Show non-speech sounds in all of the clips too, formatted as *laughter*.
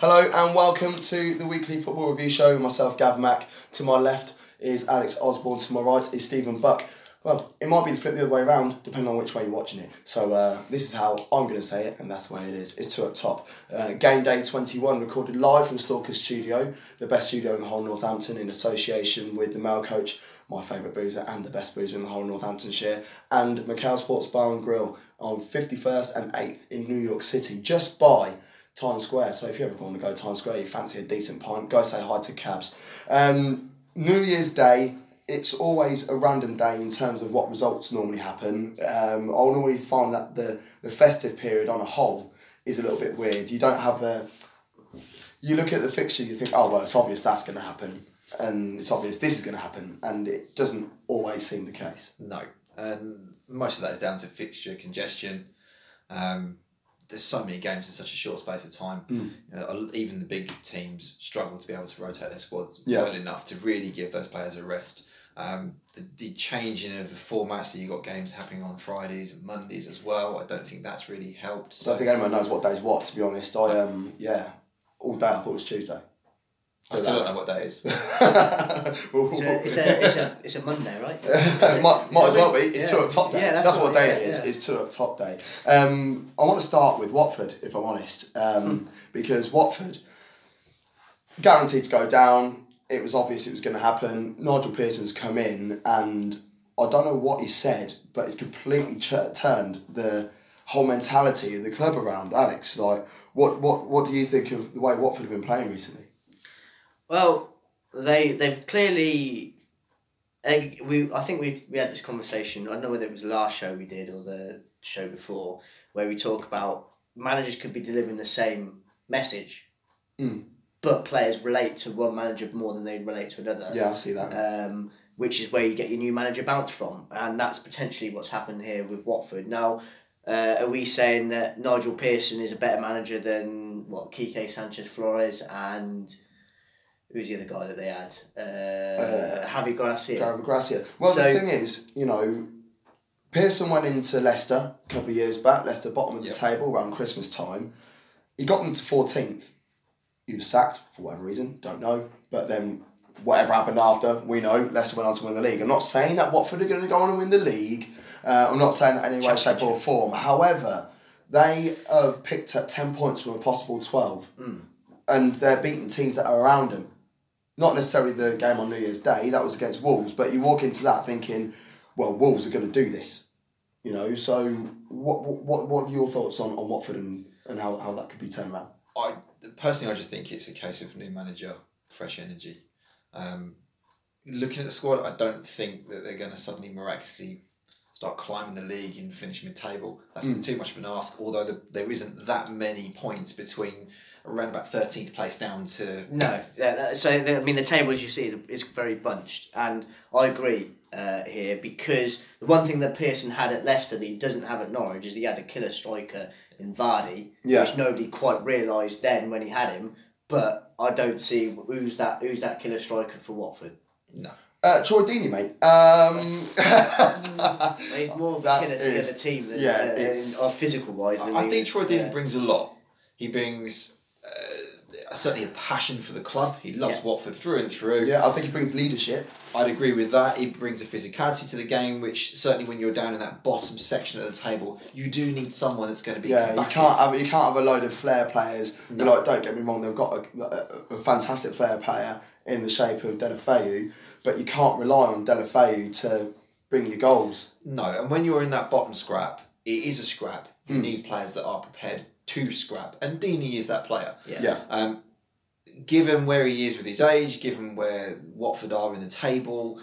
Hello and welcome to the weekly football review show myself, Gav Mack. To my left is Alex Osborne. To my right is Stephen Buck. Well, it might be the flip the other way around, depending on which way you're watching it. So uh, this is how I'm going to say it, and that's the way it is. It's two up top. Uh, game day 21, recorded live from Stalker's studio, the best studio in the whole Northampton, in association with the Mail Coach, my favourite boozer and the best boozer in the whole Northamptonshire, and McCall Sports Bar and Grill on 51st and 8th in New York City, just by Times Square. So if you ever want to go to Times Square, you fancy a decent pint, go say hi to cabs. Um, New Year's Day, it's always a random day in terms of what results normally happen. Um, I'll normally find that the, the festive period on a whole is a little bit weird. You don't have a. You look at the fixture, you think, oh, well, it's obvious that's going to happen. And it's obvious this is going to happen. And it doesn't always seem the case. No, and most of that is down to fixture congestion. Um, there's so many games in such a short space of time. Mm. You know, even the big teams struggle to be able to rotate their squads Yeah. well enough to really give those players a rest. Um, the, the changing of the formats, so you've got games happening on Fridays and Mondays as well. I don't think that's really helped. So I don't think anyone knows what day's what, to be honest. I, um, yeah, all day I thought it was Tuesday. I still don't know what that is. *laughs* It's a, it's a, it's a, it's a Monday, right? *laughs* might, might as well be. It's Yeah. two up top day. Yeah, that's, that's what right, day yeah, it is. yeah. It's two up top day. Um, I want to start with Watford, if I'm honest, um, Hmm. because Watford guaranteed to go down. It was obvious it was going to happen. Nigel Pearson's come in, and I don't know what he said, but it's completely ch- turned the whole mentality of the club around. Alex, like, what, what, what do you think of the way Watford have been playing recently? Well, they they've clearly. They, we I think we we had this conversation. I don't know whether it was the last show we did or the show before, where we talk about managers could be delivering the same message, Mm. but players relate to one manager more than they relate to another. Yeah, I see that. um, which is where you get your new manager bounce from, and that's potentially what's happened here with Watford. Now, uh, are we saying that Nigel Pearson is a better manager than what Quique Sanchez Flores and who's the other guy that they had? Uh, Javi Gracia. Gary Gracia. Well, So- the thing is, you know, Pearson went into Leicester a couple of years back, Leicester bottom of the Yep. table around Christmas time. He got them to 14th. He was sacked for whatever reason, don't know. But then whatever happened after, we know Leicester went on to win the league. I'm not saying that Watford are going to go on and win the league. Uh, I'm not saying that in any way, shape, or form. However, they have picked up 10 points from a possible 12. And they're beating teams that are around them not necessarily the game on New Year's Day, that was against Wolves, but you walk into that thinking, well, Wolves are going to do this. You know, so what what what are your thoughts on, on Watford and, and how, how that could be turned around? I personally, I just think it's a case of new manager, fresh energy. Um, looking at the squad, I don't think that they're going to suddenly miraculously start climbing the league and finish mid-table. That's too much of an ask. Although the, there isn't that many points between around about thirteenth place down to No, yeah, so I mean the table as you see is very bunched, and I agree uh, here because the one thing that Pearson had at Leicester that he doesn't have at Norwich is he had a killer striker in Vardy, Yeah. which nobody quite realised then when he had him. But I don't see who's that who's that killer striker for Watford. no. Uh, mate. Um, *laughs* He's more of a That killer to is- the team than yeah, uh, it- in- or physical wise. I, I think Troy Deeney brings a lot. He brings uh, certainly a passion for the club. He loves Yeah. Watford through and through. yeah, I think he brings leadership. I'd agree with that. He brings a physicality to the game, which certainly when you're down in that bottom section of the table, you do need someone that's going to be. Yeah, you can't have you can't have a load of flair players. No. Like, don't get me wrong, they've got a, a, a fantastic flair player in the shape of Deulofeu, but you can't rely on Deulofeu to bring you goals. No, and when you're in that bottom scrap, it is a scrap. You need players that are prepared to scrap, and Deeney is that player. Yeah. Yeah. Um, given where he is with his age, given where Watford are in the table,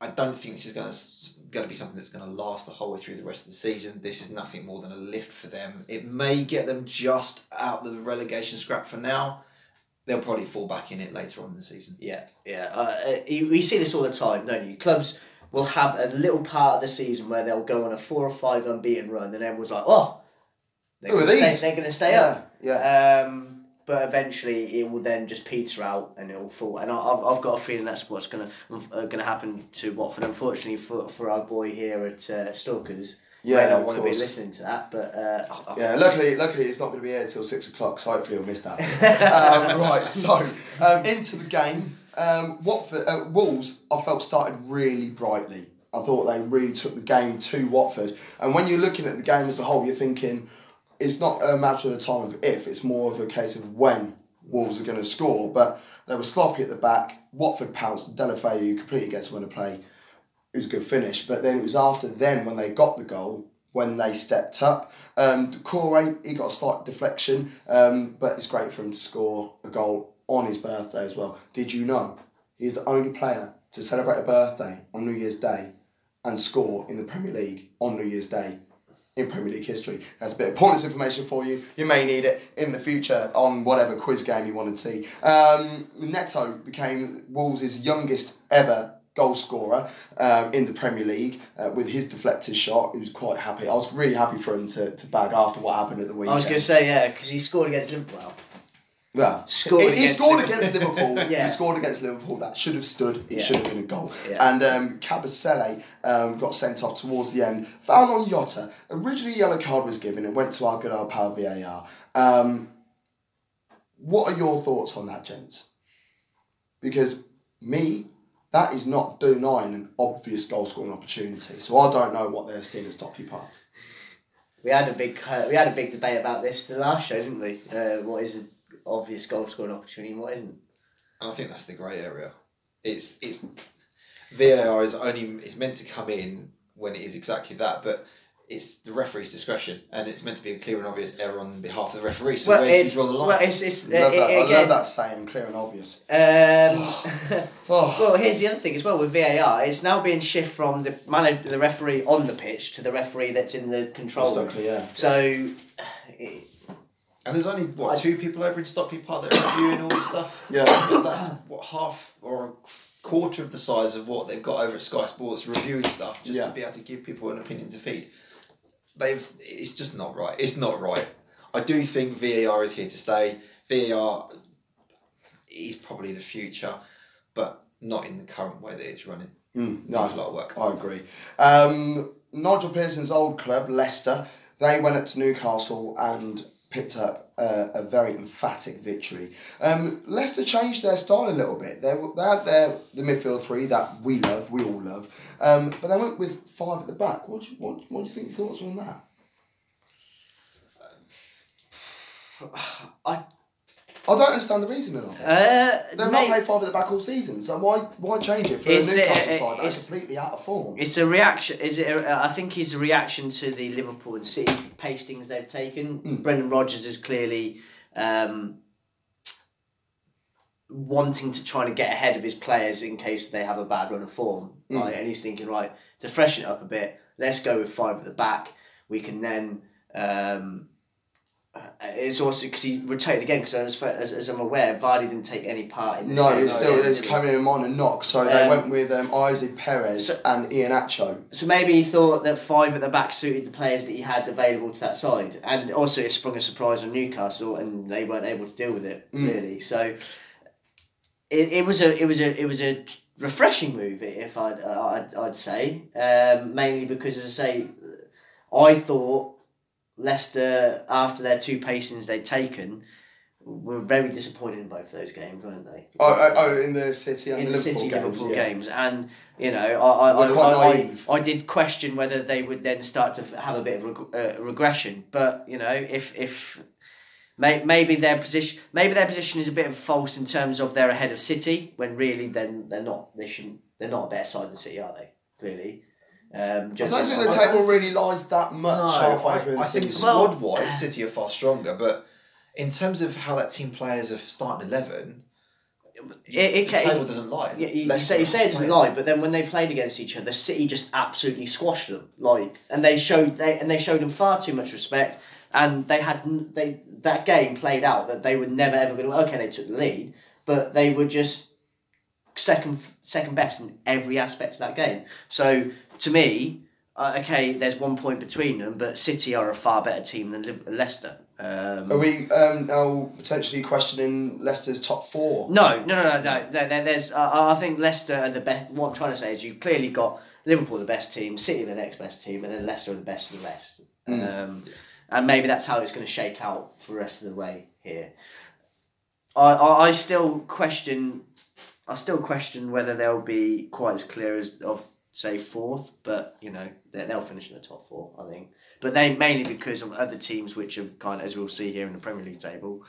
I don't think this is going to going to be something that's going to last the whole way through the rest of the season. This is nothing more than a lift for them. It may get them just out of the relegation scrap for now. They'll probably fall back in it later on in the season. Yeah, yeah. Uh, uh, you, you see this all the time, don't you? Clubs will have a little part of the season where they'll go on a four or five unbeaten run, and everyone's like, "Oh, they're Who are going to stay, they're going to stay Yeah, up." yeah. Um, but eventually, it will then just peter out and it will fall. And I- I've, I've got a feeling that's what's going to uh, to happen to Watford. Unfortunately for, for our boy here at uh, Stalkers, Yeah, may not of want to be listening to that, but uh, I- I- Yeah, luckily, luckily it's not going to be here until six o'clock, so hopefully you'll miss that. um, *laughs* right, so um, into the game. Um, Watford, uh, Wolves, I felt started really brightly. I thought they really took the game to Watford, and when you're looking at the game as a whole, you're thinking it's not a matter of the time of if; it's more of a case of when Wolves are going to score. But they were sloppy at the back. Watford pounced. Deulofeu completely gets one to play it was a good finish. But then it was after then when they got the goal when they stepped up. Um, Corey he got a slight deflection, um, but it's great for him to score a goal on his birthday as well. Did you know he's the only player to celebrate a birthday on New Year's Day and score in the Premier League on New Year's Day? In Premier League history. That's a bit of pointless information for you. You may need it in the future on whatever quiz game you want to see. Um, Neto became Wolves' youngest ever goal scorer um, in the Premier League uh, with his deflected shot. He was quite happy. I was really happy for him to, to bag after what happened at the weekend. I was going to say yeah, because he scored against Liverpool. Well, Scored he, he scored against Liverpool. *laughs* Yeah. He scored against Liverpool. That should have stood. It Yeah. should have been a goal. Yeah. And um, Kabasele um, got sent off towards the end. Foul on Jota. Originally, yellow card was given. It went to our good old pal VAR. Um, what are your thoughts on that, gents? Because me, that is not denying an obvious goal scoring opportunity. So I don't know what they're seeing as Stockley Park. We had a big uh, we had a big debate about this the last show, didn't we? Uh, what is an obvious goal scoring opportunity and what isn't? And I think that's the grey area. It's it's VAR is only it's meant to come in when it is exactly that, but it's the referee's discretion, and it's meant to be a clear and obvious error on behalf of the referee. So Well, where do you draw the line? well, it's it's uh, Love that. it- I love that saying, clear and obvious. Um, *sighs* *laughs* Oh. well, here's the other thing as well with VAR. It's now being shifted from the man, the referee on the pitch to the referee that's in the control room. Yeah. So, *sighs* it, and there's only what I- two people over in Stockley Park that are reviewing all this stuff. *coughs* Yeah. that's what half or a quarter of the size of what they've got over at Sky Sports reviewing stuff just Yeah. to be able to give people an opinion to feed. They've it's just not right. It's not right. I do think VAR is here to stay. VAR is probably the future, but not in the current way that it's running. Mm, Needs a lot of work. I agree. Um, Nigel Pearson's old club, Leicester, they went up to Newcastle and picked up a, a very emphatic victory. Um, Leicester changed their style a little bit. They, they had their the midfield three that we love, we all love, um, but they went with five at the back. What do you, what, what do you think your thoughts on that? I I don't understand the reasoning of it. uh, They've not played five at the back all season, so why why change it for a uh, Newcastle uh, side that's completely out of form? It's a reaction. Is it? A, I think it's a reaction to the Liverpool and City pastings they've taken. Mm. Brendan Rodgers is clearly um, wanting to try to get ahead of his players in case they have a bad run of form. Mm. Right, and he's thinking right to freshen it up a bit. Let's go with five at the back. We can then. Um, uh, it's also because he rotated again because as, as, as I'm aware, Vardy didn't take any part in this No, game. it's still it's coming in minor knock. So they Um, went with um, Isaac Perez so- and Iheanacho. So maybe he thought that five at the back suited the players that he had available to that side, and also it sprung a surprise on Newcastle, and they weren't able to deal with it Mm. really. So it, it was a it was a it was a refreshing move, if I'd uh, I'd, I'd say, um, mainly because as I say, I thought Leicester after their two pacings they'd taken were very disappointed in both of those games, weren't they? Oh, oh, oh in the City and in the the Liverpool City games. Liverpool yeah. games, and you know, I I, I, I, I, did question whether they would then start to have a bit of reg- uh, regression, but you know, if if may, maybe their position maybe their position is a bit of false in terms of they're ahead of City when really then they're not they shouldn't they're not a better side than City are they clearly. Um, I don't think the table really lies that much No, halfway through I, the I think squad wise, *clears throat* City are far stronger, but in terms of how that team plays of starting eleven, it, it, the table it, doesn't lie. Yeah, you, you say you say it doesn't lie, but then when they played against each other, City just absolutely squashed them. Like, and they showed they and they showed them far too much respect. And they had they that game played out that they were never ever going to. Okay, they took the lead, but they were just second second best in every aspect of that game. So to me, uh, okay, there's one point between them, but City are a far better team than Liv- Leicester. Um, Are we um, now potentially questioning Leicester's top four? no, no, no, no, no. There, there, there's. Uh, I think Leicester are the best. What I'm trying to say is you clearly got Liverpool the best team, City the next best team, and then Leicester are the best of the rest. Um, and maybe that's how it's going to shake out for the rest of the way here. I, I, I still question I still question whether they'll be quite as clear as of say fourth, but you know they, they'll finish in the top four. I think, but they mainly because of other teams which have kind of, as we'll see here in the Premier League table,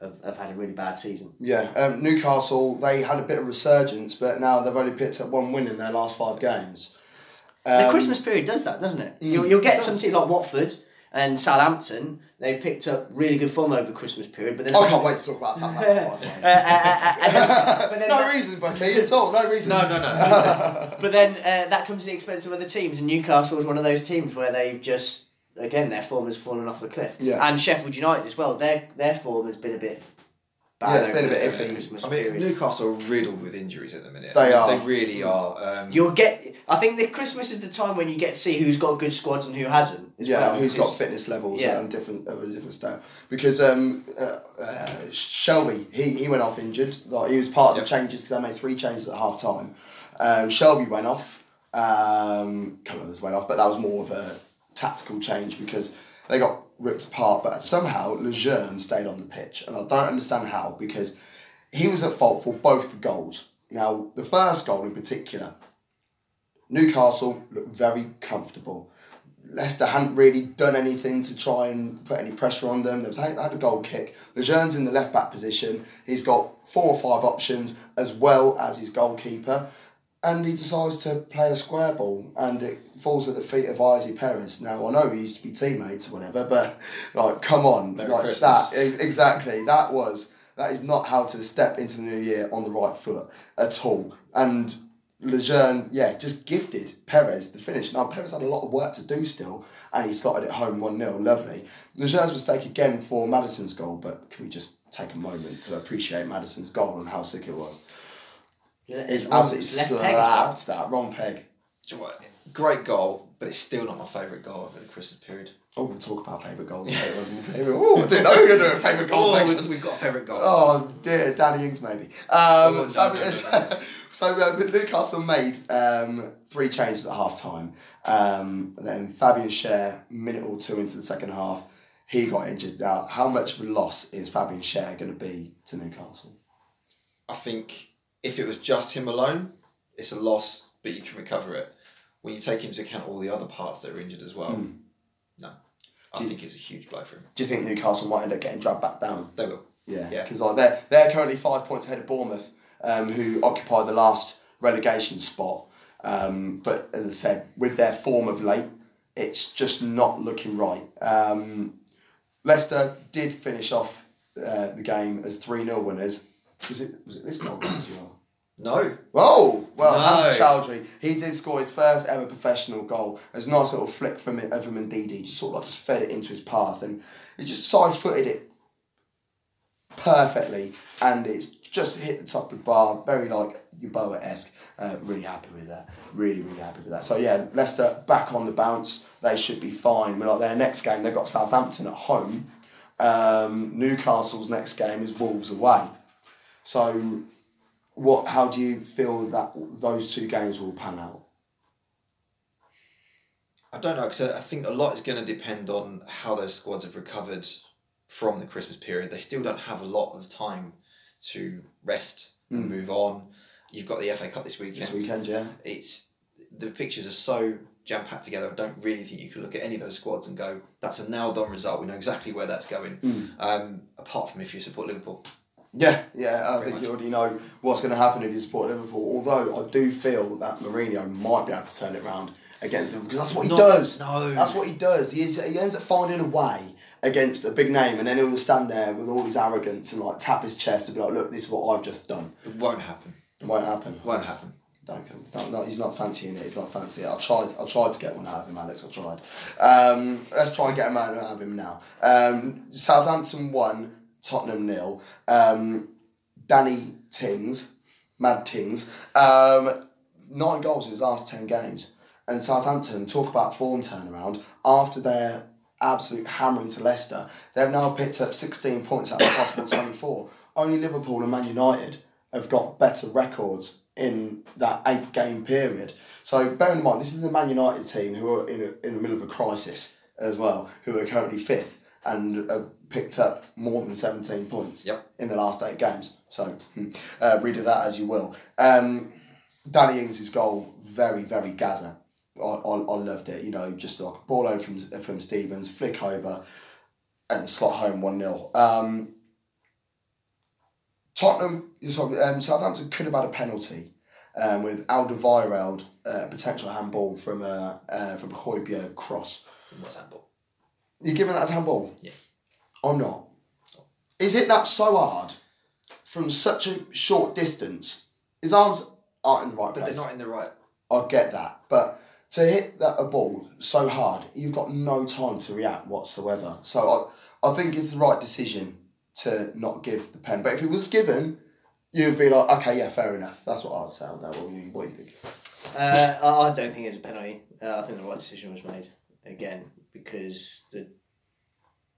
have, have had a really bad season. Yeah, um, Newcastle they had a bit of resurgence, but now they've only picked up one win in their last five games. the Um, Christmas period does that, doesn't it? You'll, you'll get some teams like Watford and Southampton. They've picked up really good form over the Christmas period, but then I can't wait to talk about Southampton. by the way. *laughs* Uh, uh, uh, then- *laughs* but then no that- reason, Bucky, at all. No reason. No, no, no. *laughs* But then uh, that comes at the expense of other teams, and Newcastle is one of those teams where they've just again their form has fallen off a cliff. Yeah. And Sheffield United as well. Their their form has been a bit. Yeah, it's over been a bit over the iffy. Christmas I mean, period. Newcastle are riddled with injuries at the minute. They are. They really are. Um, You'll get. I think the Christmas is the time when you get to see who's got good squads and who hasn't. Yeah, well, who's got fitness levels Yeah. and different of a different style. Because um, uh, uh, Shelvey, he, he went off injured. Like he was part of the changes because they made three changes at half time. Um, Shelvey went off. Um, a couple others went off, but that was more of a tactical change because they got ripped apart. But somehow Lejeune stayed on the pitch, and I don't understand how because he was at fault for both the goals. Now, the first goal in particular, Newcastle looked very comfortable. Leicester hadn't really done anything to try and put any pressure on them. They've had had a goal kick. Lejeune's in the left back position. He's got four or five options as well as his goalkeeper. And he decides to play a square ball and it falls at the feet of Izzy Perez. Now, I know we used to be teammates or whatever, but like, come on. Merry like Christmas. that, exactly. That was, that is not how to step into the new year on the right foot at all. And Lejeune, yeah, just gifted Perez the finish. Now, Perez had a lot of work to do still, and he slotted it home 1 0. Lovely. Lejeune's mistake again for Maddison's goal, but can we just take a moment to appreciate Maddison's goal and how sick it was? It's wrong- absolutely it's left peg slapped that. Wrong peg. do you know what? Great goal, but it's still not my favourite goal over the Christmas period. Oh, we'll talk about favourite goals. oh, I didn't know we were going to do a favourite goal Oh, section. we- we've got a favourite goal. Oh dear, Danny Ings maybe. Um, Oh, no, no, no, no. *laughs* so uh, Newcastle made um, three changes at half time. Um, then Fabian Schar, minute or two into the second half, he got injured. Now, how much of a loss is Fabian Schar going to be to Newcastle? I think if it was just him alone, it's a loss, but you can recover it. When you take into account all the other parts that are injured as well, no. I Do you- think it's a huge blow for him. Do you think Newcastle might end up getting dragged back down? They will. Yeah, Yeah. because like they're they're currently five points ahead of Bournemouth, um, who occupy the last relegation spot. Um, but as I said, with their form of late, it's just not looking right. Um, Leicester did finish off uh, the game as three 0 winners. Was it was it this goal as well? No. Oh well, No. Hamza Choudhury he did score his first ever professional goal. It was a nice little flick from it from Ndidi, just sort of like just fed it into his path, and he just side footed it perfectly, and it's just hit the top of the bar, very like Yeboah esque. Uh, really happy with that. Really, really happy with that. So yeah, Leicester back on the bounce. They should be fine. But like their next game, they've got Southampton at home. Um, Newcastle's next game is Wolves away. So, what? How do you feel that those two games will pan out? I don't know, because I think a lot is going to depend on how those squads have recovered from the Christmas period. They still don't have a lot of time to rest and move on. You've got the FA Cup this weekend. This weekend, yeah. It's the fixtures are so jam packed together. I don't really think you can look at any of those squads and go, "That's a nailed on result. We know exactly where that's going." Um, apart from if you support Liverpool, Yeah, yeah, I Pretty think much. you already know what's going to happen if you support Liverpool. Although I do feel that Mourinho might be able to turn it around against Liverpool because that's what he Not- does. no. that's what he does. He, is- he ends up finding a way against a big name, and then he'll stand there with all his arrogance and like tap his chest and be like, "Look, this is what I've just done." it won't happen. It won't happen. Won't happen. Don't come. No, no, he's not fancying it. He's not fancying it. I tried. I tried to get one out of him, Alex. I tried. Um, let's try and get a man out of him now. Um, Southampton one, Tottenham nil. Um, Danny Tings, Mad Tings, um, nine goals in his last ten games. And Southampton talk about form turnaround after their absolute hammering to Leicester. They've now picked up sixteen points out of possible twenty four. Only Liverpool and Man United have got better records in that eight game period. So bearing in mind, this is the Man United team who are in, a, in the middle of a crisis as well, who are currently fifth and have picked up more than 17 points Yep. in the last eight games. So hmm, uh, read of that as you will. Um, Danny Ings' goal, very, very Gaza. I, I, I loved it. You know, just like ball over from, from Stevens, flick over, and slot home 1 0. Um, Tottenham, sorry, um, Southampton could have had a penalty um, with Alderweireld, uh, potential handball from a uh, from a Højbjerg cross. What's that ball? You're giving that as handball? Yeah. I'm not. Is it that so hard from such a short distance? His arms aren't in the right But place. they're not in the right. I get that, but to hit that a ball so hard, you've got no time to react whatsoever. So I, I think it's the right decision to not give the pen. But if it was given, you'd be like, okay, yeah, fair enough. That's what I'd say on that. What do you, what do you think? Uh, I I don't think it's a penalty. Uh, I think the right decision was made again because the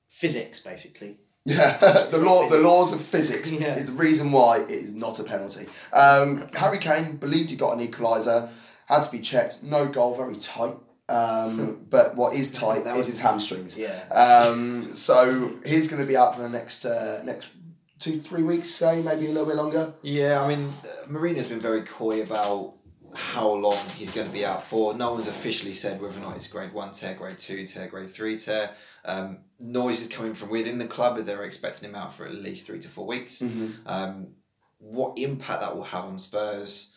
physics basically. *laughs* Yeah, the law, the laws of physics *laughs* Yeah. is the reason why it is not a penalty. Um, Harry Kane believed he got an equaliser, had to be checked. No goal, very tight. Um, but what is tight is his hamstrings. Yeah. Um, so he's going to be out for the next uh, next two three weeks, say maybe a little bit longer. Yeah, I mean, uh, Mourinho's been very coy about how long he's going to be out for. No one's officially said whether or not it's grade one tear, grade two tear, grade three tear. Um, noise is coming from within the club that they're expecting him out for at least three to four weeks. Um, what impact that will have on Spurs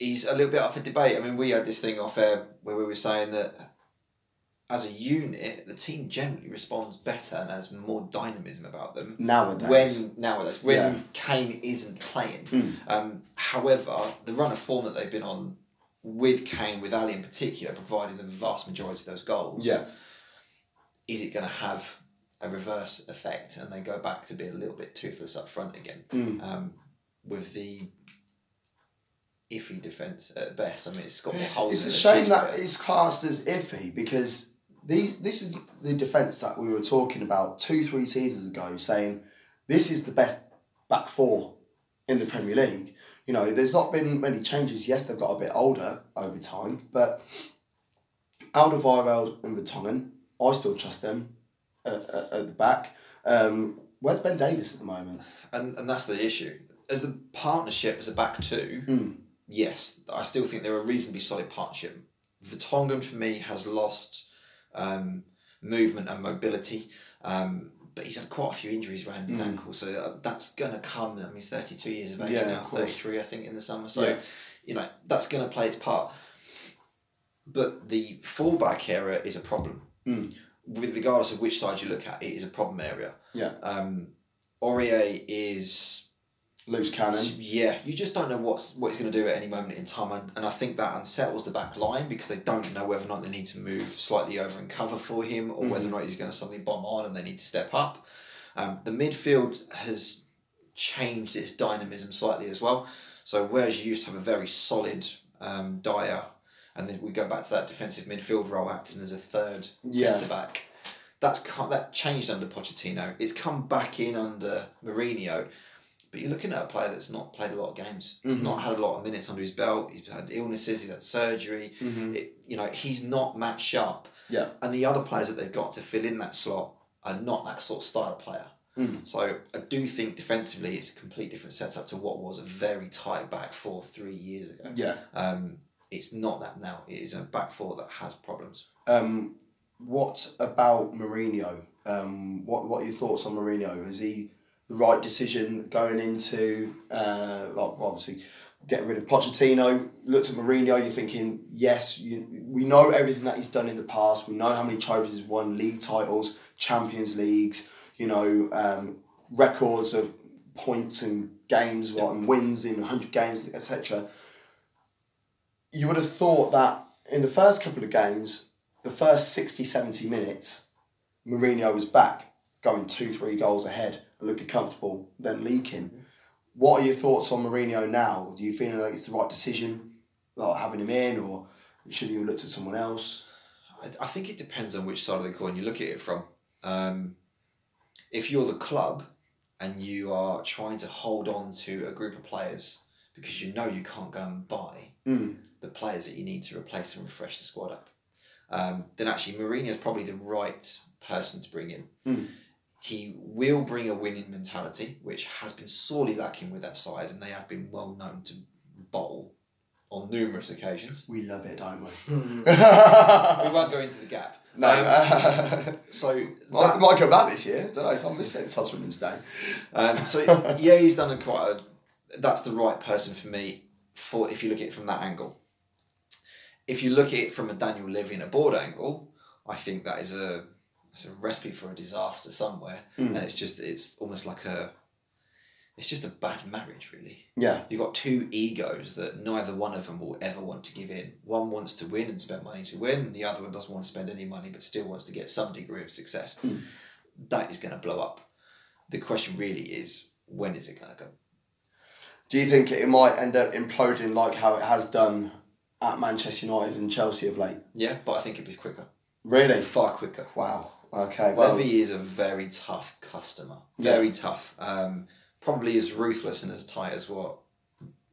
is a little bit up for debate. I mean, we had this thing off air where we were saying that as a unit, the team generally responds better and has more dynamism about them Nowadays, when nowadays when Yeah. Kane isn't playing. Mm. Um, however, the run of form that they've been on with Kane, with Alli in particular, providing the vast majority of those goals. yeah, Is it going to have a reverse effect and they go back to being a little bit toothless up front again? Mm. Um, with the iffy defence at best. I mean, it's got it's, holes it's a shame that it's classed as iffy because these this is the defence that we were talking about two three seasons ago, saying this is the best back four in the Premier League. You know, there's not been many changes. Yes, they've got a bit older over time, but Alderweireld and Vertonghen, I still trust them at, at, at the back. Um, where's Ben Davies at the moment? and and that's the issue. As a partnership, as a back two, Mm. yes, I still think they're a reasonably solid partnership. Vertonghen for me has lost um, movement and mobility, um, but he's had quite a few injuries around his Mm. ankle, so uh, that's gonna come. I mean, he's thirty two years of age Yeah, now, of thirty three, I think, in the summer. So, Yeah. you know, that's gonna play its part. But the fullback area is a problem. Mm. With regardless of which side you look at, it is a problem area. Yeah. Um, Aurier is Loose cannon. yeah, you just don't know what's what he's going to do at any moment in time, and, and I think that unsettles the back line because they don't know whether or not they need to move slightly over and cover for him, or whether or not he's going to suddenly bomb on and they need to step up. Um, the midfield has changed its dynamism slightly as well. So whereas you used to have a very solid um, Dier, and then we go back to that defensive midfield role acting as a third Yeah. centre back. That's that changed under Pochettino. It's come back in under Mourinho, but you're looking at a player that's not played a lot of games. He's Mhm. not had a lot of minutes under his belt. He's had illnesses. He's had surgery. Mhm. It, you know, he's not match sharp. Yeah. And the other players that they've got to fill in that slot are not that sort of style of player. Mm. So I do think defensively it's a complete different setup to what was a very tight back four three years ago. Yeah. Um, it's not that now. It is a back four that has problems. Um, what about Mourinho? Um, what what are your thoughts on Mourinho? Is he the right decision going into uh, like obviously getting rid of Pochettino? Looked at Mourinho, you're thinking yes, you, we know everything that he's done in the past. We know how many trophies he's won, league titles, Champions Leagues. You know um, records of points and games what, and wins in hundred games, etc. You would have thought that in the first couple of games the first 60, 70 minutes, Mourinho was back, going two, three goals ahead and looking comfortable, then leaking. What are your thoughts on Mourinho now? Do you feel like it's the right decision, like having him in, or should you have looked at someone else? I, I think it depends on which side of the coin you look at it from. Um, if you're the club and you are trying to hold on to a group of players because you know you can't go and buy Mm. the players that you need to replace and refresh the squad up, um, then actually Mourinho is probably the right person to bring in. Mm. He will bring a winning mentality, which has been sorely lacking with that side, and they have been well known to bowl on numerous occasions. We love it, don't we? Hmm. *laughs* *laughs* We won't go into the gap. no. Um, *laughs* so might, that- might go back this year. Don't know. So I'm missing Tottenham's day. Um, so yeah, he's done a quite a. That's the right person for me. For if you look at it from that angle. If you look at it from a Daniel Levy and a board angle, I think that is a it's a recipe for a disaster somewhere, Mm. and it's just it's almost like a. It's just a bad marriage, really. Yeah. You've got two egos that neither one of them will ever want to give in. One wants to win and spend money to win, and the other one doesn't want to spend any money but still wants to get some degree of success. Mm. That is going to blow up. The question really is when is it going to go? Do you think it might end up imploding like how it has done at Manchester United and Chelsea of late? Yeah, but I think it'd be quicker. Really? Far quicker. Wow. Okay. Well. Levy is a very tough customer. Very tough. Um, probably as ruthless and as tight as what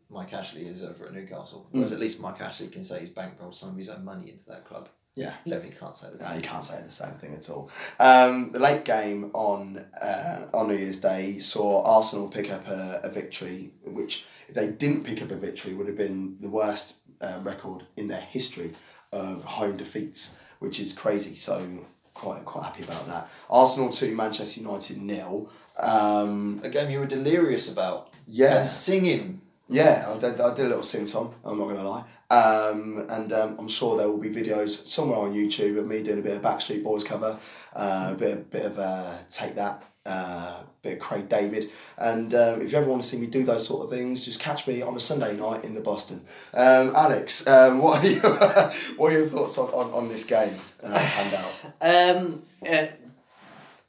Mike Ashley is over at Newcastle. Whereas at least Mike Ashley can say he's bankrolled some of his own money into that club. Yeah. Levy can't say that. No, you can't say the same thing at all. Um, the late game on uh, on New Year's Day saw Arsenal pick up a, a victory, which if they didn't pick up a victory would have been the worst uh, record in their history of home defeats, which is crazy. So quite quite happy about that. Arsenal two, Manchester United nil. Um, A game you were delirious about. yeah, And singing. yeah, I did, I did a little sing song, I'm not going to lie. Um, and um, I'm sure there will be videos somewhere on YouTube of me doing a bit of Backstreet Boys cover, uh, a bit, bit of uh, Take That, uh, bit of Craig David. And um, if you ever want to see me do those sort of things, just catch me on a Sunday night in the Boston. Um, Alex, um, *laughs* what, are you, *laughs* what are your thoughts on, on, on this game uh, handout? *sighs* Um, uh,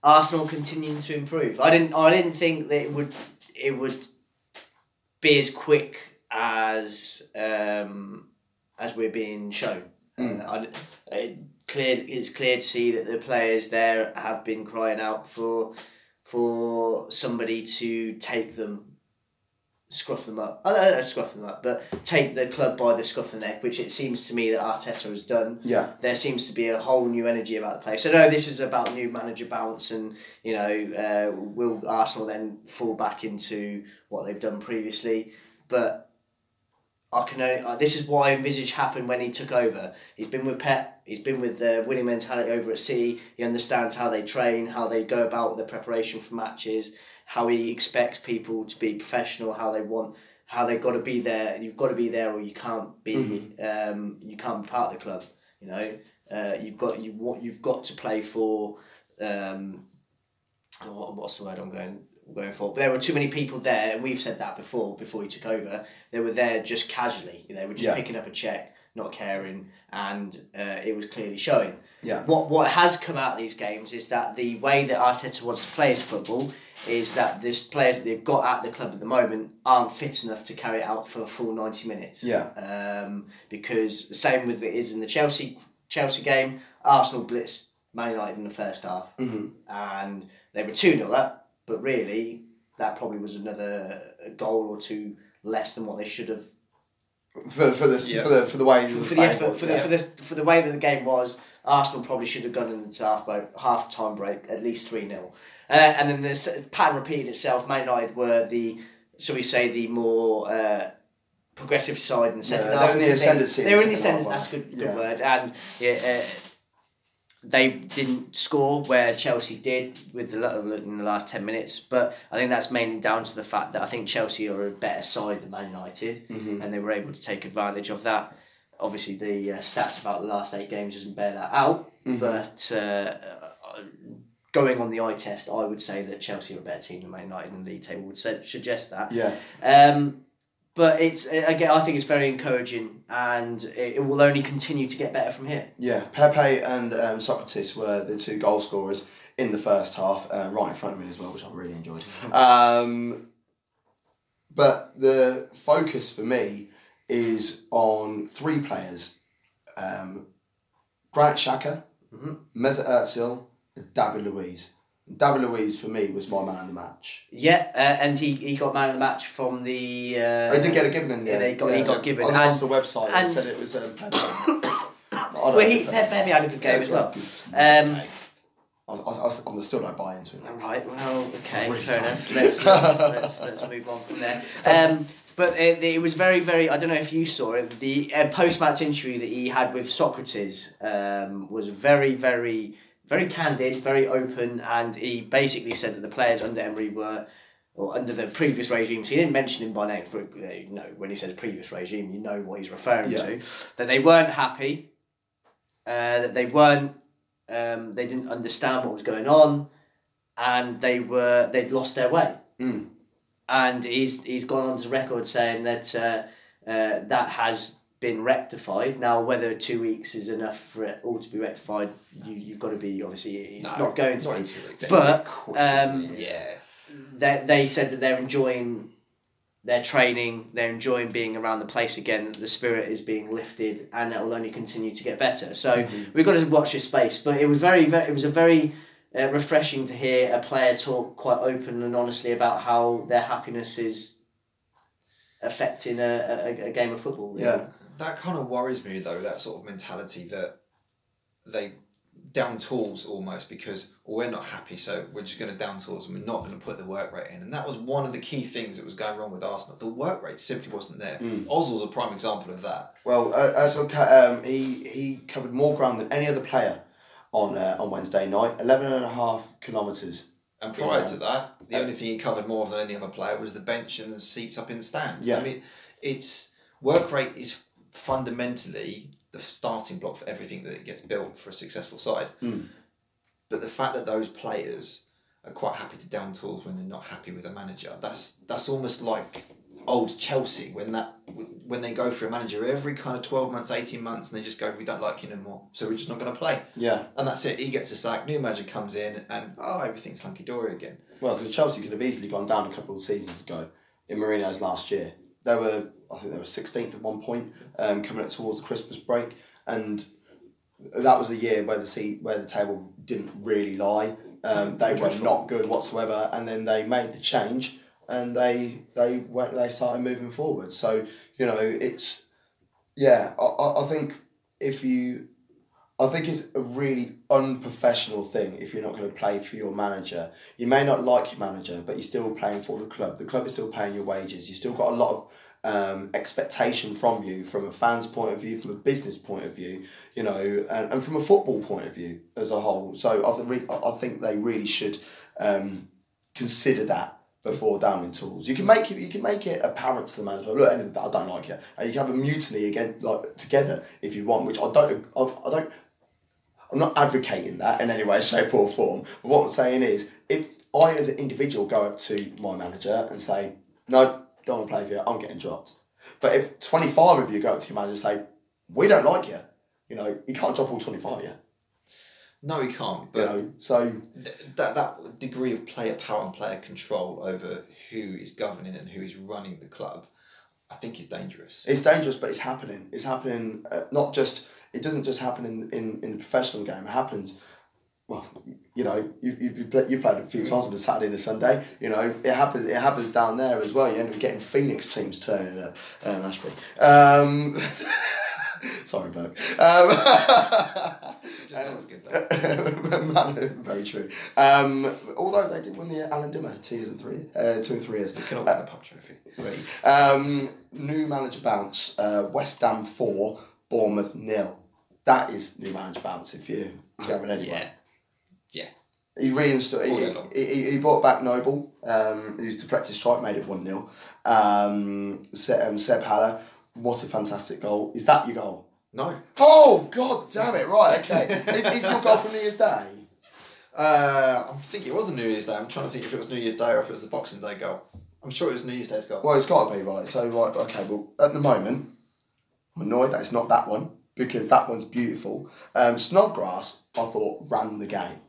Arsenal continuing to improve. I didn't. I didn't think that it would. It would be as quick as um, as we're being shown. Mm. Uh, I, it clear. It's clear to see that the players there have been crying out for for somebody to take them scruff them up. I don't know, scruff them up, but take the club by the scruff of the neck, which it seems to me that Arteta has done Yeah, there seems to be a whole new energy about the place. So no, this is about new manager bounce, and you know, uh, will Arsenal then fall back into what they've done previously? But I can only, uh, this is I envisage happened when he took over. He's been with Pep. He's been with the winning mentality over at City. He understands how they train, how they go about the preparation for matches, how he expects people to be professional, how they want, how they've got to be there. You've got to be there, or you can't be. Um, you can't be part of the club. You know, uh, you've got you what you've got to play for. Um, what, what's the word I'm going going for? But there were too many people there, and we've said that before. Before he took over, they were there just casually. They were just Yeah. picking up a check, not caring, and uh, it was clearly showing. Yeah. What what has come out of these games is that the way that Arteta wants to play his football is that this players that they've got at the club at the moment aren't fit enough to carry it out for a full ninety minutes. Yeah. Um, because the same with it is in the Chelsea Chelsea game, Arsenal blitzed Man United in the first half, Mhm. and they were two 0 up. But really, that probably was another goal or two less than what they should have for, for, the, Yeah. for, the, for the way for, for the effort, for the, for the for the way that the game was, Arsenal probably should have gone into half break, half time break at least three 0 uh, and then the pattern repeated itself. Man United were the, shall we say, the more uh, progressive side in the second Yeah, half. they were in the ascendancy in They were in the ascendancy. That's a good, good yeah. word. And yeah. Uh, they didn't score where Chelsea did with the in the last ten minutes, but I think that's mainly down to the fact that I think Chelsea are a better side than Man United, Mm-hmm. and they were able to take advantage of that. Obviously, the uh, stats about the last eight games doesn't bear that out, Mm-hmm. but uh, going on the eye test, I would say that Chelsea are a better team than Man United, and the league table would say, suggest that. Yeah. Um, but it's again, I think it's very encouraging, and it, will only continue to get better from here. Yeah, Pepe and um, Sokratis were the two goal scorers in the first half, uh, right in front of me as well, which I really enjoyed. Um, but the focus for me is on three players um, Granit Xhaka, Mhm. Mesut Ozil, David Luiz. David Luiz for me was my man of the match. Yeah, uh, and he, he got man of the match from the. Uh, I did get it given in there. Yeah, they got, he got given. On and, the website, and- it said it was. Um, *coughs* I don't well, he, know. Pe- Pepe had a good game as well. Um, I, I, I, I'm still don't buy into it. Right. Well. Okay. Really fair enough. Let's let's, let's let's move on from there. Um, but it, it was very very. I don't know if you saw it. The uh, post match interview that he had with Sokratis um, was very very very candid, very open, and he basically said that the players under Emery were. Or under the previous regime, so he didn't mention him by name. But you know, when he says previous regime, you know what he's referring Yeah. to. That they weren't happy, uh, that they weren't um, they didn't understand what was going on, and they were they'd lost their way. Mm. And he's he's gone on to record saying that uh, uh, that has been rectified. Now, whether two weeks is enough for it all to be rectified, you you've got to be obviously it's No, not going to not be. two weeks. But um. Yeah. they, they said that they're enjoying their training, they're enjoying being around the place again, the spirit is being lifted and it will only continue to get better. So we've got to watch this space. But it was very, very it was a very uh, refreshing to hear a player talk quite open and honestly about how their happiness is affecting a, a, a game of football. really. Yeah. That kind of worries me though, that sort of mentality that they down tools almost because we're not happy, so we're just going to down tools and we're not going to put the work rate in. And that was one of the key things that was going wrong with Arsenal. The work rate simply wasn't there. Ozil's a prime example of that. Well, uh, um, he he covered more ground than any other player on uh, on Wednesday night. 11 and a half kilometres. And prior Yeah. to that, the only thing he covered more than any other player was the bench and the seats up in the stand. Yeah. I mean, it's work rate is fundamentally the starting block for everything that gets built for a successful side. Mm. But the fact that those players are quite happy to down tools when they're not happy with a manager, that's that's almost like old Chelsea when that when they go for a manager every kind of twelve months, eighteen months, and they just go, we don't like him anymore, so we're just not going to play, Yeah. and that's it. He gets a sack, new manager comes in, and oh, everything's hunky dory again. Well, because Chelsea could have easily gone down a couple of seasons ago in Mourinho's last year. They were, I think they were 16th at one point, um, coming up towards the Christmas break. And that was a year where the seat, where the table didn't really lie. Um, they were not good whatsoever. And then they made the change and they they went, they started moving forward. So, you know, it's, yeah, I I think if you I think it's a really unprofessional thing if you're not going to play for your manager. You may not like your manager, but you're still playing for the club. The club is still paying your wages. You've still got a lot of um, expectation from you, from a fan's point of view, from a business point of view, you know, and, and from a football point of view as a whole. So I, th- I think they really should um, consider that before downing tools. You can make it. You can make it apparent to the manager. Look, I don't like it. And you can have a mutiny again, like together, if you want. Which I don't. I, I don't. I'm not advocating that in any way, shape, or form. But what I'm saying is, if I, as an individual, go up to my manager and say, "No, don't want to play for you. I'm getting dropped," but if 25 of you go up to your manager and say, "We don't like you," you know, you can't drop all 25 of you. No, he can't. You know, so th- that that degree of player power and player control over who is governing and who is running the club, I think it's dangerous. It's dangerous, but it's happening. It's happening. Uh, not just. It doesn't just happen in, in, in the professional game. It happens. Well, you know, you you you, play, you played a few times on a Saturday and a Sunday. You know, it happens. It happens down there as well. You end up getting Phoenix teams turning up. Um, Ashby. Um, *laughs* sorry, Burke. Um, *laughs* Just good. *laughs* Very true. Um, although they did win the Alan Dimmer two years and three, uh, two and three years. Can all win a pub trophy. Three. Um, new manager bounce. Uh, West Ham four, Bournemouth nil. That is new manager bounce. If you haven't anyway. Yeah. Yeah. He reinstalled. He, he, he, he brought back Noble. Um, whose deflected strike made it one 0 um, Se- um, Seb Haller. What a fantastic goal! Is that your goal? No. Oh God damn it! Right, okay. is, is your goal from New Year's Day? Uh, I'm thinking it was a New Year's Day. I'm trying to think if it was New Year's Day or if it was the Boxing Day goal. I'm sure it was New Year's Day's goal. Well, it's got to be right. So right, okay. Well, at the moment, I'm annoyed that it's not that one because that one's beautiful. Um, Snodgrass, I thought ran the game.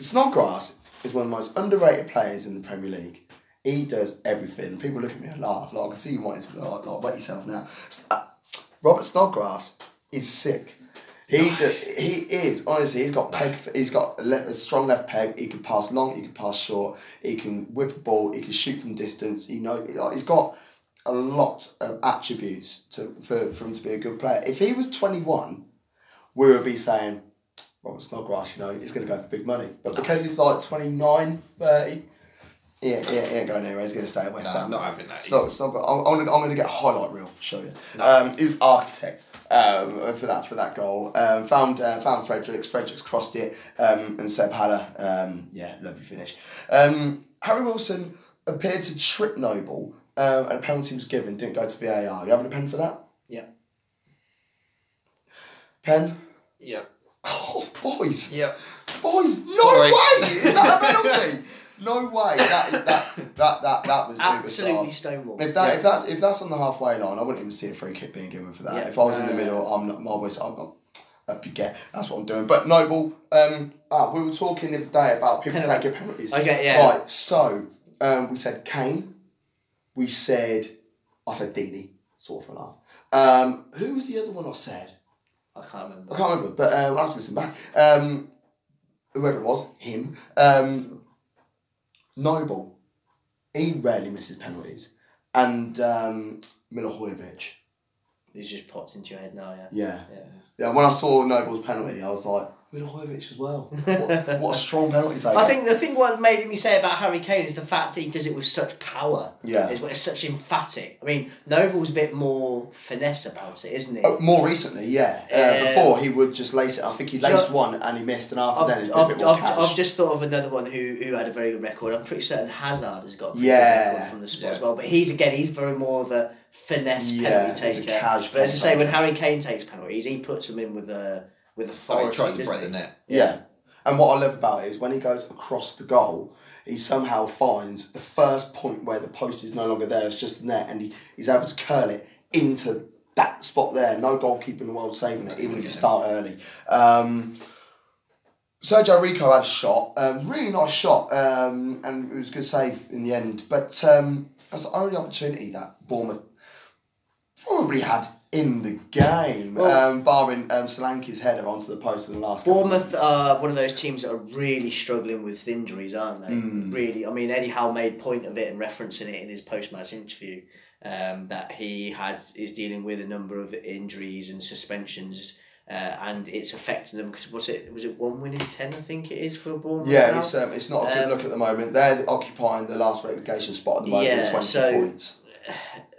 Snodgrass is one of the most underrated players in the Premier League. He does everything. People look at me and laugh. Like I can see you wanting to like, like wet yourself now. Uh, Robert Snodgrass is sick. He d- he is honestly. He's got peg. He's got a, le- a strong left peg. He can pass long. He can pass short. He can whip a ball. He can shoot from distance. He know. He's got a lot of attributes to for, for him to be a good player. If he was twenty one, we would be saying, Robert Snodgrass, you know, he's going to go for big money. But because he's like 29, 30, he ain't, he ain't, he ain't going anywhere. He's going to stay at West No, Ham. I'm not having that. It's not, it's not I'm, I'm, gonna, I'm gonna get a highlight reel. Show you. Um, he's architect um, for that for that goal. Um, found uh, found Fredericks. Fredericks crossed it um, and Seb Haller. Um, yeah, lovely finish. Um, Harry Wilson appeared to trip Noble um, and a penalty was given. Didn't go to VAR. You having a pen for that? Yeah. Pen. Yeah. *laughs* Oh boys, Yeah. boys! No Sorry. way! Is that a *laughs* penalty? No way! That is that that that that was Absolutely stonewall. If that Yeah. if that's if that's on the halfway line, I wouldn't even see a free kick being given for that. Yeah. If I was in the middle, I'm not my voice. I'm not. Up you get. That's what I'm doing. But Noble, um, ah, we were talking the other day about people Penalty. taking penalties. Okay, yeah. Right. So, um, we said Kane. We said, I said Deeney, sort of a laugh. Um, who was the other one I said? I can't remember. I can't remember, but um, I'll have to listen back. Um, whoever it was, him. Um, Noble, he rarely misses penalties. And um, Milivojevic, It just popped into your head now, yeah. yeah. Yeah. Yeah, when I saw Noble's penalty, I was like, Milivojevic as well. *laughs* What, what a strong penalty taker. I think the thing what made me say about Harry Kane is the fact that he does it with such power. Yeah. It's, it's such emphatic. I mean, Noble's a bit more finesse about it, isn't he? Uh, more recently, yeah. Uh, Um, before, he would just lace it. I think he laced So- one and he missed, and after I've, then, it's a I've, bit more I've. I've just thought of another one who, who had a very good record. I'm pretty certain Hazard has got Yeah. from the spot as well. But he's again, he's very more of a finesse Yeah, penalty he's a taker. but as I say, when Harry Kane takes penalties, he puts them in with a with Oh, he authority. tries to doesn't break the he? net. Yeah. And what I love about it is when he goes across the goal, he somehow finds the first point where the post is no longer there, it's just the net, and he, he's able to curl it into that spot there. No goalkeeper in the world saving it, even if you start early. Um, Sergio Rico had a shot, um, really nice shot, um, and it was a good save in the end. But um, that's the only opportunity that Bournemouth probably had in the game, Well- um, barring um, Solanke's header onto the post in the last. Bournemouth are one of those teams that are really struggling with injuries, aren't they? Hmm. Really, I mean, Eddie Howe made point of it and referencing it in his post-match interview um, that he had is dealing with a number of injuries and suspensions, uh, and it's affecting them because was it was it one win in ten? I think it is for Bournemouth. Yeah, now? it's um, it's not a good Um, look at the moment. They're occupying the last relegation spot at the moment Yeah, so- points.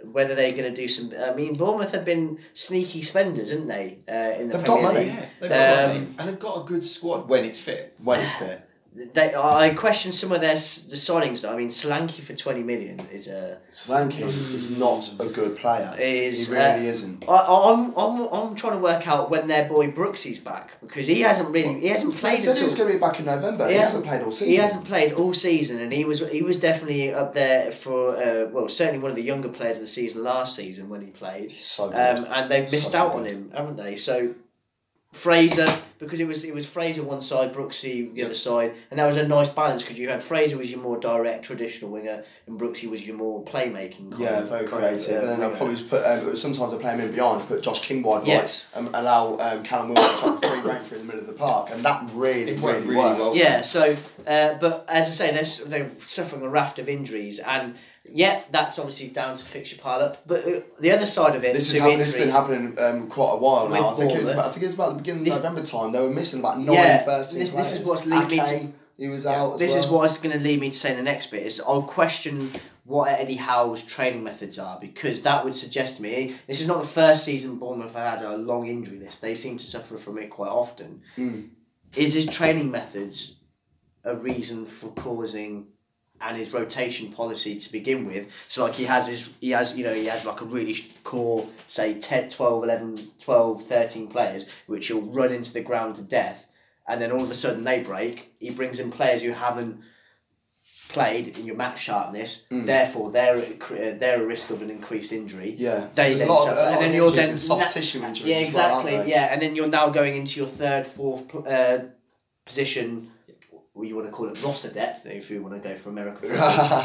Whether they're going to do some. I mean, Bournemouth have been sneaky spenders, haven't they? Uh, in the They've got money. League? Yeah, they've got Um, money. and they've got a good squad when it's fit. When it's *sighs* fit. They, I question some of their s- the signings. Though. I mean, Solanke for twenty million is a. Solanke is not a good player. Is, he really uh, isn't. I, I'm, I'm, I'm trying to work out when their boy Brooksy's back because he hasn't really he hasn't They played said he was going to be back in November. He, He hasn't hasn't- played all season. he hasn't played all season and he was he was definitely up there for uh, well certainly one of the younger players of the season last season when he played He's so good. um, and they've missed So out on him haven't they so Fraser because it was it was Fraser one side Brooksy the other side and that was a nice balance because you had Fraser was your more direct traditional winger and Brooksy was your more playmaking kind yeah, very kind of, creative. uh, and then they'll probably just put. Um, sometimes they play him in behind, put Josh King wide Yes. right, and allow um, Callum Wilson to try and free rank through the middle of the park, and that really, It worked really, really worked. well. Yeah, so uh, but as I say, they're they're suffering a raft of injuries, and yeah, that's obviously down to fixture pile up. But uh, the other side of it, This, is hap- this has been happening um, quite a while now. I think it was about, I think it was about the beginning of This- November time. They were missing about nine Yeah, first team this- this is what's lead me to- he was out. as this is what's going to lead me to say in the next bit is I'll question what Eddie Howe's training methods are because that would suggest to me this is not the first season Bournemouth have had a long injury list. They seem to suffer from it quite often. Mm. Is his training methods a reason for causing and his rotation policy to begin with. So like he has his he has you know he has like a really core say 10 12 11 12 13 players which he'll run into the ground to death and then all of a sudden they break. He brings in players who haven't played in your match sharpness. Therefore they're uh, they're a risk of an increased injury. Yeah, they then suffer, and then the you're then soft na- tissue injuries. yeah as well, exactly. yeah and then you're now going into your third fourth uh, position well, you want to call it roster depth if you want to go for *laughs* football,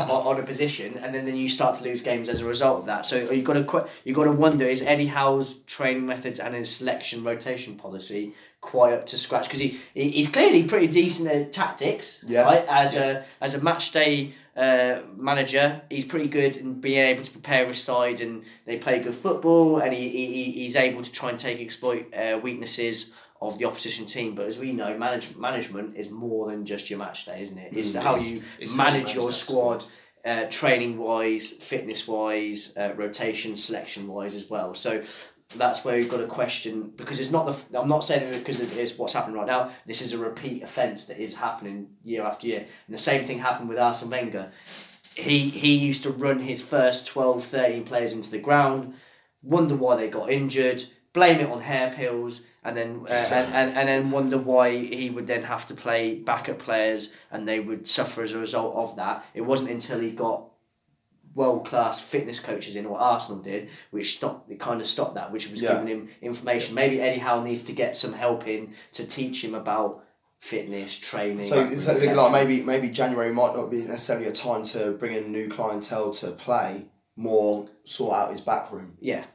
on, on a position, and then, then you start to lose games as a result of that. So you've got to you got to wonder is Eddie Howe's training methods and his selection rotation policy quite up to scratch because he, he he's clearly pretty decent at tactics. Yeah. Right as a as a match day uh, manager, he's pretty good in being able to prepare his side and they play good football and he, he, he's able to try and take exploit uh, weaknesses of the opposition team. But as we know, manage, management is more than just your match day, isn't it? It's Mm, how it's- you it's manage your squad. Uh, training wise, fitness wise, uh, rotation, selection wise as well. So that's where we've got a question because it's not the. I'm not saying it because it is what's happening right now. This is a repeat offence that is happening year after year, and the same thing happened with Arsene Wenger. He he used to run his first 12, 13 players into the ground, wonder why they got injured, blame it on hair pills, and then uh, and, and, and then wonder why he would then have to play backup players and they would suffer as a result of that. It wasn't until he got world class fitness coaches in, what Arsenal did, which stopped it kind of stopped that, which was Yeah. giving him information. Maybe Eddie Howe needs to get some help in to teach him about fitness, training. So it's like, etc. like maybe maybe January might not be necessarily a time to bring in new clientele to play. More sort out his back room. yeah.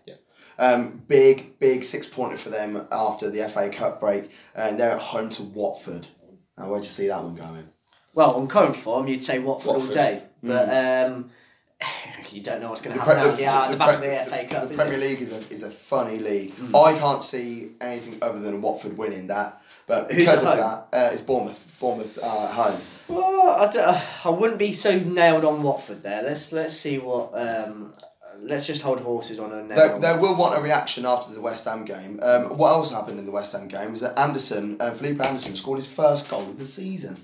Um, big big six pointer for them after the FA Cup break, and they're at home to Watford. Now where'd you see that one going? Well, on current form, you'd say Watford, all day, but um, *sighs* you don't know what's going to Mm. Happen pre- now. yeah, at the, back pre- of the, FA Cup. the Premier it? League is a, is a funny league. Mm. I can't see anything other than Watford winning that, but because at of that, uh, it's Bournemouth. Bournemouth uh, at home. Well, I, don't, I wouldn't be so nailed on Watford there. Let's let's see what. Um, let's just hold horses on a nail. They, they will want a reaction after the West Ham game. Um, what else happened in the West Ham game was that Anderson, uh, Felipe Anderson, scored his first goal of the season.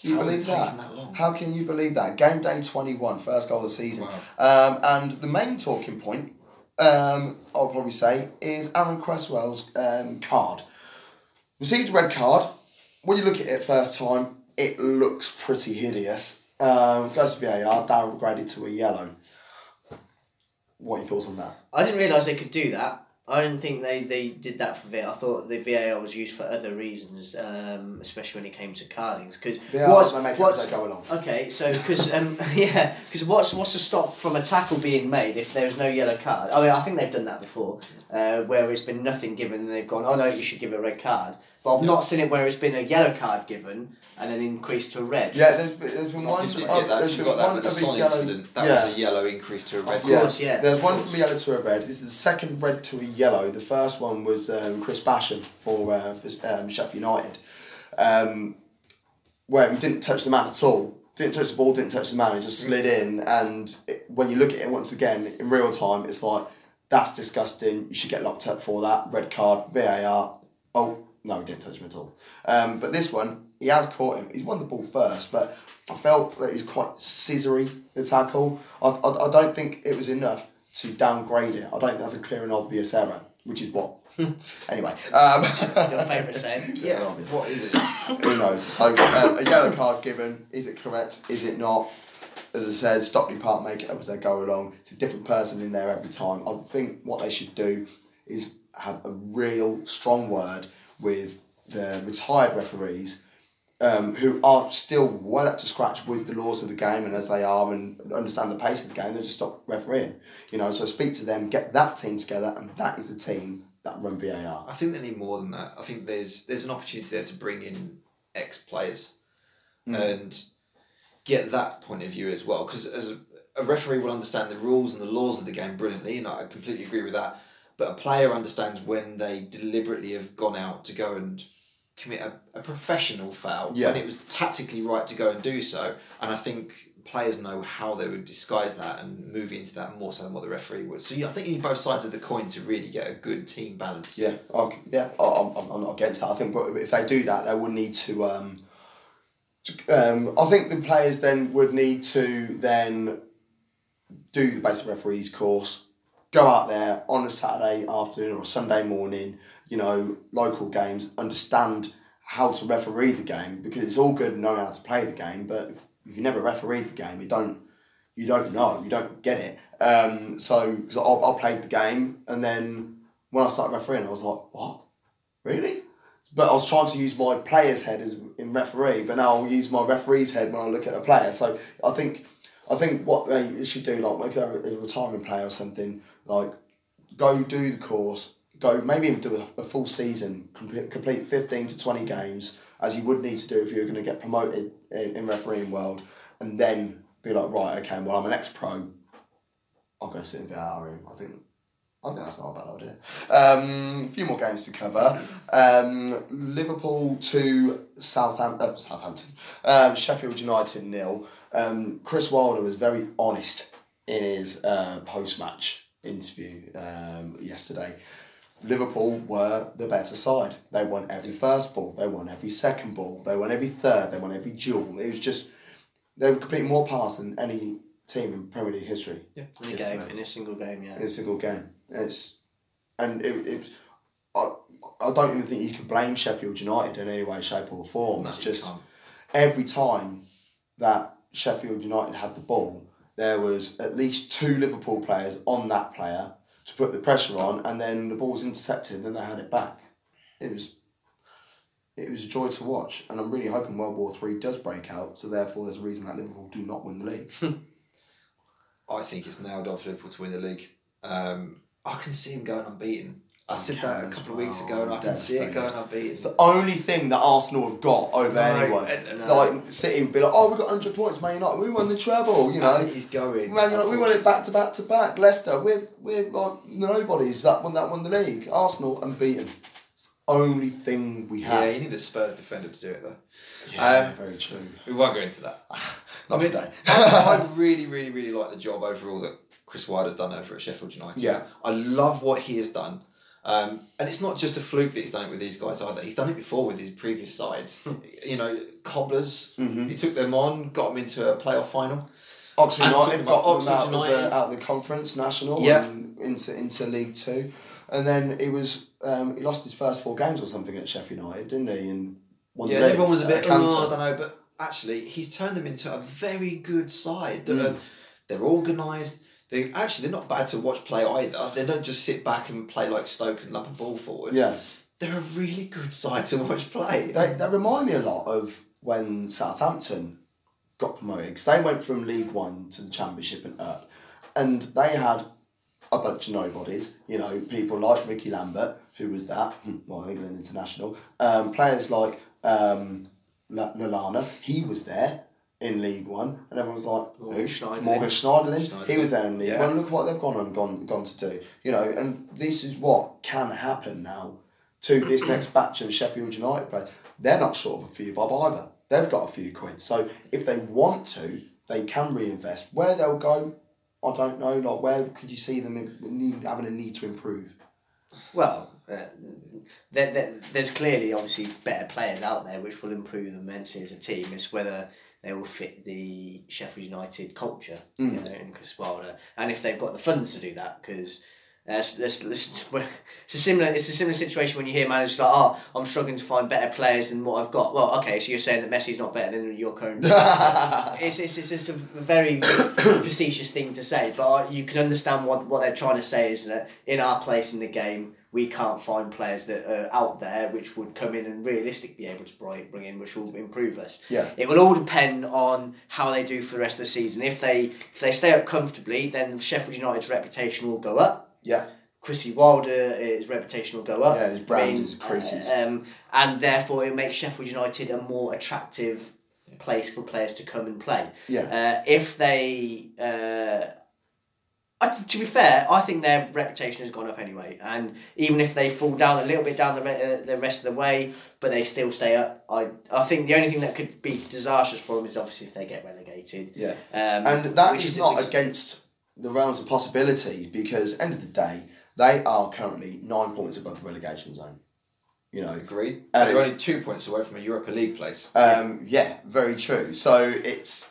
Can you How believe that? that? How can you believe that? Game day 21, first goal of the season. Wow. Um, and the main talking point, um, I'll probably say, is Aaron Cresswell's um, card. Received a red card. When you look at it first time, it looks pretty hideous. Um, goes to VAR, downgraded to a yellow. What are your thoughts on that? I didn't realise they could do that. I didn't think they, they did that for VAR. I thought the VAR was used for other reasons, um, especially when it came to cardings. Because what's, they make it as they go along. Okay, so because um, *laughs* yeah, because what's what's to stop from a tackle being made if there's no yellow card? I mean, I think they've done that before, uh, where it's been nothing given and they've gone, oh no, you should give a red card. But I've not seen it where it's been a yellow card given and then increased to a red. Yeah, there's, there's been one. Yes, we of- that. there's We been got that one with the of a Son yellow- incident. That yeah. was a yellow increase to a red. Of course, yeah. There's Of one course. from a yellow to a red. This is the second red to a yellow. The first one was um, Chris Basham for, uh, for um, Sheffield United, um, where he didn't touch the man at all. Didn't touch the ball, didn't touch the man. He just slid in. And it, when you look at it once again in real time, it's like that's disgusting. You should get locked up for that. Red card, VAR. Oh no, he didn't touch him at all. Um, but this one, he has caught him. He's won the ball first, but I felt that he's quite scissory the tackle. I, I, I don't think it was enough to downgrade it. I don't think that's a clear and obvious error, which is what. *laughs* anyway, um, Your favourite saying. *laughs* Yeah. obvious. What is it? *coughs* who knows? So uh, a yellow card given. Is it correct? Is it not? As I said, Stockley Park make it up as they go along. It's a different person in there every time. I think what they should do is have a real strong word with the retired referees um, who are still well up to scratch with the laws of the game and as they are and understand the pace of the game, they just stop refereeing. You know, so speak to them, get that team together, and that is the team that run VAR. I think they need more than that. I think there's there's an opportunity there to bring in ex players and get that point of view as well. Because as a, a referee will understand the rules and the laws of the game brilliantly, and I completely agree with that. But a player understands when they deliberately have gone out to go and commit a, a professional foul Yeah. when it was tactically right to go and do so. And I think players know how they would disguise that and move into that more so than what the referee would. So yeah, I think you need both sides of the coin to really get a good team balance. Yeah, okay, yeah, I- I'm, I'm, not against that. I think, but if they do that, they would need to. Um, to um, I think the players then would need to then do the basic referees course, go out there on a Saturday afternoon or a Sunday morning, you know, local games, understand how to referee the game because it's all good knowing how to play the game, but if, you never refereed the game, you don't you don't know, you don't get it. Um, so cause I, I played the game and then when I started refereeing, I was like, what? Really? but I was trying to use my player's head as in referee, but now I'll use my referee's head when I look at a player. So I think I think what they should do, like if they're a retirement player or something, like go do the course, go maybe even do a, a full season, complete, complete fifteen to twenty games as you would need to do if you're going to get promoted in, in refereeing world, and then be like right, okay, well I'm an ex pro. I'll go sit in VR room. I think I think that's not a bad idea. Um, a few more games to cover. Um, Liverpool to Southampton. Uh, Southampton. Um, Sheffield United nil. Um, Chris Wilder was very honest in his uh, post match interview um, yesterday. Liverpool were the better side. They won every first ball. They won every second ball. They won every third. They won every duel. It was just they were completing more passes than any team in Premier League history. Yeah. In a game, in a single game, yeah. In a single game. It's and it, it I, I don't even think you can blame Sheffield United in any way, shape or form. No, it's just can't. every time that Sheffield United had the ball, there was at least two Liverpool players on that player to put the pressure on, and then the ball was intercepted, and then they had it back. It was. It was a joy to watch, and I'm really hoping World War Three does break out. So therefore, there's a reason that Liverpool do not win the league. *laughs* I think it's nailed on for Liverpool to win the league. Um, I can see him going unbeaten. I said that a couple of weeks ago, and I can see it going unbeaten. It's the only thing that Arsenal have got over No, anyone. and- and- like City would be like, oh, we got hundred points, Man United, we won the treble. You know, he's going. Man United, we won it back to back to back. Leicester, we're we're like nobodies that won that won the league. Arsenal unbeaten. It's the only thing we have. Yeah, you need a Spurs defender to do it though. Yeah, Um, very true. We won't go into that. *laughs* I mean, today. I, I *laughs* really, really, really like the job overall that Chris Wilder's done over at Sheffield United. Yeah. I love what he has done. Um, and it's not just a fluke that he's done it with these guys either. He's done it before with his previous sides. you know, cobblers. Mm-hmm. He took them on, got them into a playoff final. Oxford And United got up. out of, the, out of the conference national Yeah. and into into League Two, and then he was um, he lost his first four games or something at Sheffield United, didn't he? And Yeah, the league everyone was a bit, canter. oh, I don't know, but actually, he's turned them into a very good side. Mm. they're organised. They actually they're not bad to watch play either. They don't just sit back and play like Stoke and lump a ball forward. Yeah, they're a really good side to watch play. they, they remind me a lot of when Southampton got promoted because they went from League One to the Championship and up, and they had a bunch of nobodies. You know, people like Ricky Lambert, who was that, hmm, well, England international. Um, players like um, he was there in League One, and everyone was like, Morgan? Schneiderlin. Morgan Schneiderlin. He was there in League Yeah. One. Look what they've gone on, gone, gone to do. You know, and this is what can happen now to this *clears throat* next batch of Sheffield United players. They're not short of a few bob either. They've got a few quid. So if they want to, they can reinvest. Where they'll go, I don't know. Like where could you see them in, need, having a need to improve? Well, uh, there, there, there's clearly obviously better players out there which will improve them immensely as a team. It's whether they will fit the Sheffield United culture, you know, and Chris Wilder, and if they've got the funds to do that, because. Uh, it's a similar it's a similar situation when you hear managers like oh I'm struggling to find better players than what I've got. Well okay so you're saying that Messi's not better than your current *laughs* it's, it's, it's, it's a very *coughs* facetious thing to say, but you can understand what, what they're trying to say is that in our place in the game, we can't find players that are out there which would come in and realistically be able to bring, bring in, which will improve us. Yeah. It will all depend on how they do for the rest of the season. If they if they stay up comfortably, then Sheffield United's reputation will go up. Yeah. Chrissy Wilder, his reputation will go up. Yeah, his brand is increases. Um, and therefore, it makes Sheffield United a more attractive place for players to come and play. Yeah. Uh, if they, uh, I, to be fair, I think their reputation has gone up anyway. And even if they fall down a little bit down the re- uh, the rest of the way, but they still stay up, I I think the only thing that could be disastrous for them is obviously if they get relegated. Yeah. Um, And that is, is not which- against the realms of possibility because end of the day, they are currently nine points above the relegation zone. You know, Agreed. Uh, they're only two points away from a Europa League place. Um, yeah, very true. So it's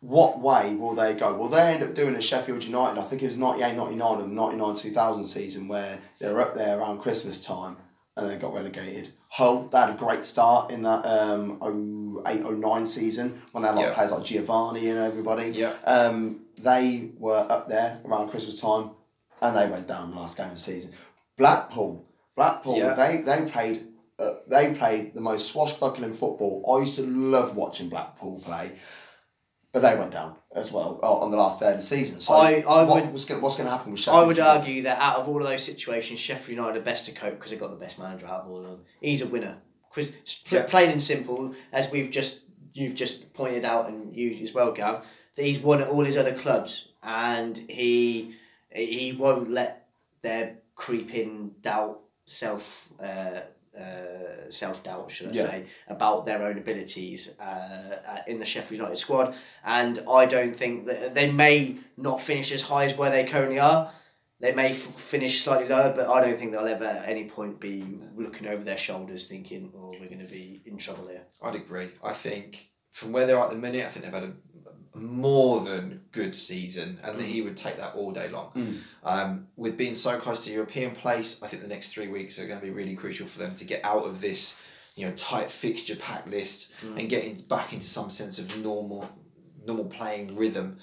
what way will they go? Will they end up doing a Sheffield United? I think it was 98 99 or the 99 2000 season where they were up there around Christmas time and they got relegated. Hull, they had a great start in that um, 08 09 season when they had like Yeah. players like Geovanni and everybody. Yeah. Um, they were up there around Christmas time and they went down the last game of the season. Blackpool, Blackpool, Yeah. they, they played uh, they played the most swashbuckling football. I used to love watching Blackpool play, but they went down as well uh, on the last day of the season. So I- I what, would- what's going what's going to happen with Sheffield? I would United? argue that out of all of those situations, Sheffield United are best to cope because they've got the best manager out of all of them. He's a winner. Chris, Yeah. plain and simple, as we've just you've just pointed out and you as well, Gav, that he's won at all his other clubs and he he won't let their creeping doubt, self uh, uh, self doubt, should I Yeah. say, about their own abilities uh, uh, in the Sheffield United squad. And I don't think that they may not finish as high as where they currently are. They may f- finish slightly lower, but I don't think they'll ever at any point be looking over their shoulders thinking, oh, we're going to be in trouble here. I'd agree. I think from where they're at the minute, I think they've had a more than good season, and that he would take that all day long. Um, with being so close to European place, I think the next three weeks are going to be really crucial for them to get out of this, you know, tight fixture pack list and get in, back into some sense of normal, normal playing rhythm,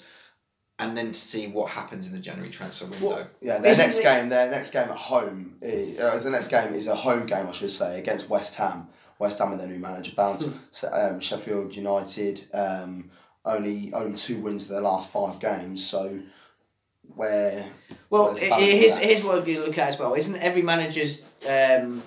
and then to see what happens in the January transfer window. Yeah, their Isn't next it- game, their next game at home, is, uh, the next game is a home game, I should say, against West Ham. West Ham and their new manager bounce. Hmm. Um, Sheffield United um, only only two wins in their last five games. So where Well, where's the i- balance i- in here's, here's what to look at as well. Isn't every manager's um,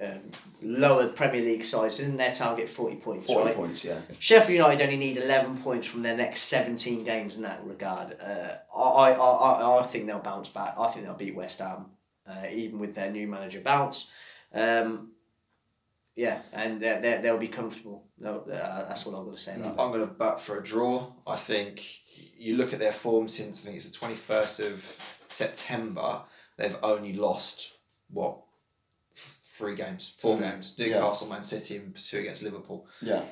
um, lower Premier League sides, isn't their target 40 points, forty right? points. Yeah, Sheffield United only need 11 points from their next 17 games in that regard. Uh, I, I, I, I think they'll bounce back. I think they'll beat West Ham, uh, even with their new manager bounce. Um, yeah, and they're, they're, they'll be comfortable. No, uh, that's what I'm going to say about. I'm going to bat for a draw. I think you look at their form since I think it's the twenty first of September. They've only lost what three games, four Mm, games. yeah. Newcastle, Man City, and two against Liverpool. yeah,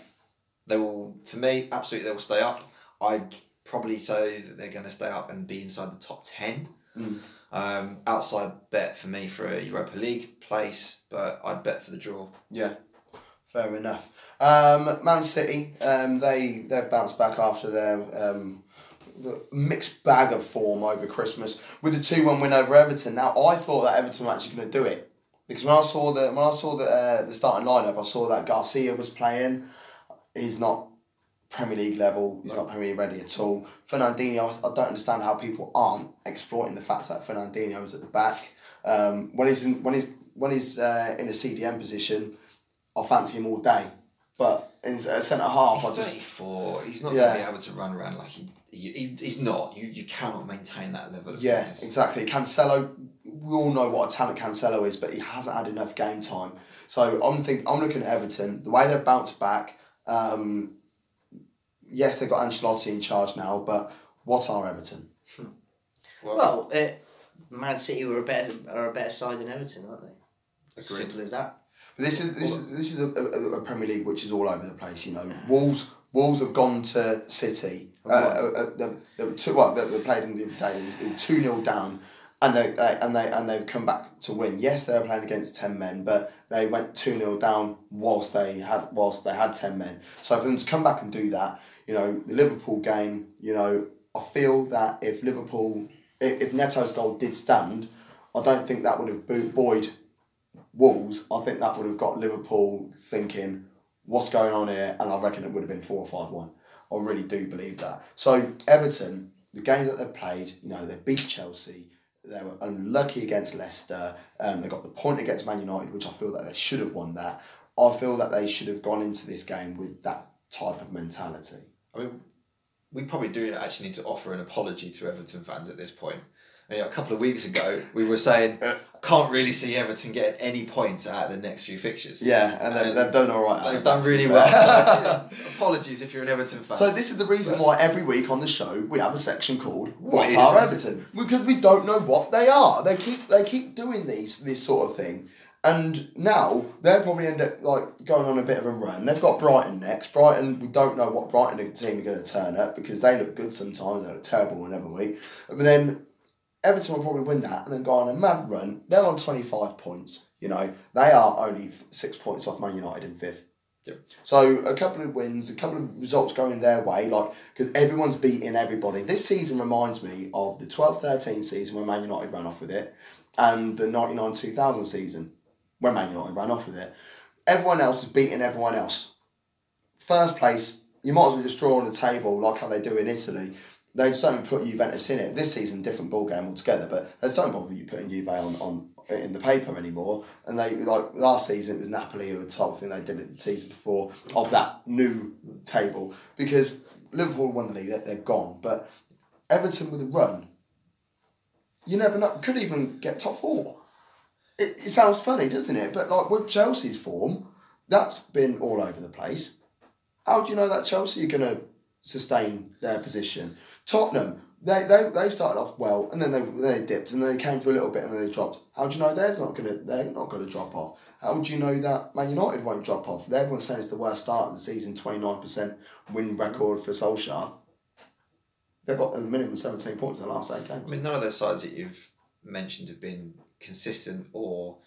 They will, for me, absolutely they will stay up. I'd probably say that they're going to stay up and be inside the top ten. Mm. Um, outside bet for me for a Europa League place, but I'd bet for the draw. yeah. Fair enough. Um, Man City, um, they they've bounced back after their um, mixed bag of form over Christmas with a two one win over Everton. Now I thought that Everton were actually going to do it because when I saw the when I saw the uh, the starting lineup, I saw that Garcia was playing. He's not Premier League level. He's not Premier League ready at all. Fernandinho, I don't understand how people aren't exploiting the fact that Fernandinho is at the back. Um, when he's in, when he's when he's uh, in a CDM position, I fancy him all day. But in a centre half, He's I just 34. He's not Yeah. going to be able to run around like he, he, he he's not. You you cannot maintain that level of Yeah, fitness. exactly. Cancelo, we all know what a talent Cancelo is, but he hasn't had enough game time. So I'm think I'm looking at Everton. The way they've bounced back. Um, yes, they've got Ancelotti in charge now, but what are Everton? Well, Well, uh, Man City were a better are a better side than Everton, aren't they? agreed. Simple as that. But this is this is this is a, a, a Premier League which is all over the place. You know, Wolves Wolves have gone to City. Uh, uh, uh, they, they were two. Well, they, they played them the other day. They were two 0 down, and they, they and they and they've come back to win. Yes, they were playing against ten men, but they went two 0 down whilst they had whilst they had ten men. So for them to come back and do that, you know, the Liverpool game. You know, I feel that if Liverpool, if, if Neto's goal did stand, I don't think that would have buoyed Wolves, I think that would have got Liverpool thinking, what's going on here? And I reckon it would have been 4 or 5 1. I really do believe that. So, Everton, the games that they've played, you know, they beat Chelsea. They were unlucky against Leicester. Um, they got the point against Man United, which I feel that they should have won that. I feel that they should have gone into this game with that type of mentality. I mean, we probably do actually need to offer an apology to Everton fans at this point. I mean, a couple of weeks ago, we were saying *laughs* can't really see Everton getting any points out of the next few fixtures. Yeah, and they've, And they've done all right. They've done really well. *laughs* apologies if you're an Everton fan. So this is the reason why every week on the show we have a section called "What is Are Everton?" Everton?" Because we don't know what they are. They keep they keep doing these this sort of thing, and now they'll probably end up like going on a bit of a run. They've got Brighton next. Brighton, we don't know what Brighton team are going to turn up because they look good sometimes. They look terrible whenever week, but then Everton will probably win that and then go on a mad run. They're on twenty five points. You know they are only six points off Man United in fifth. Yep. So a couple of wins, a couple of results going their way, like because everyone's beating everybody. This season reminds me of the 12-13 season when Man United ran off with it, and the 99-2000 season when Man United ran off with it. everyone else is beating everyone else. First place, you might as well just draw on the table like how they do in Italy. They don't put Juventus in it. This season, different ball game altogether. But just don't bother you putting Juve on, on in the paper anymore. And they like last season it was Napoli who were top. I think they did it the season before of that new table because Liverpool won the league. They're, they're gone. But Everton with a run, you never know. Could even get top four. It, it sounds funny, doesn't it? But like with Chelsea's form, that's been all over the place. How do you know that Chelsea are going to sustain their position? Tottenham, they, they, they started off well and then they, they dipped and then they came for a little bit and then they dropped. How do you know theirs not gonna they're not gonna drop off? How do you know that Man United won't drop off? Everyone's saying it's the worst start of the season, twenty nine percent win record for Solskjaer. They've got a minimum seventeen points in the last eight games. I mean, none of those sides that you've mentioned have been consistent or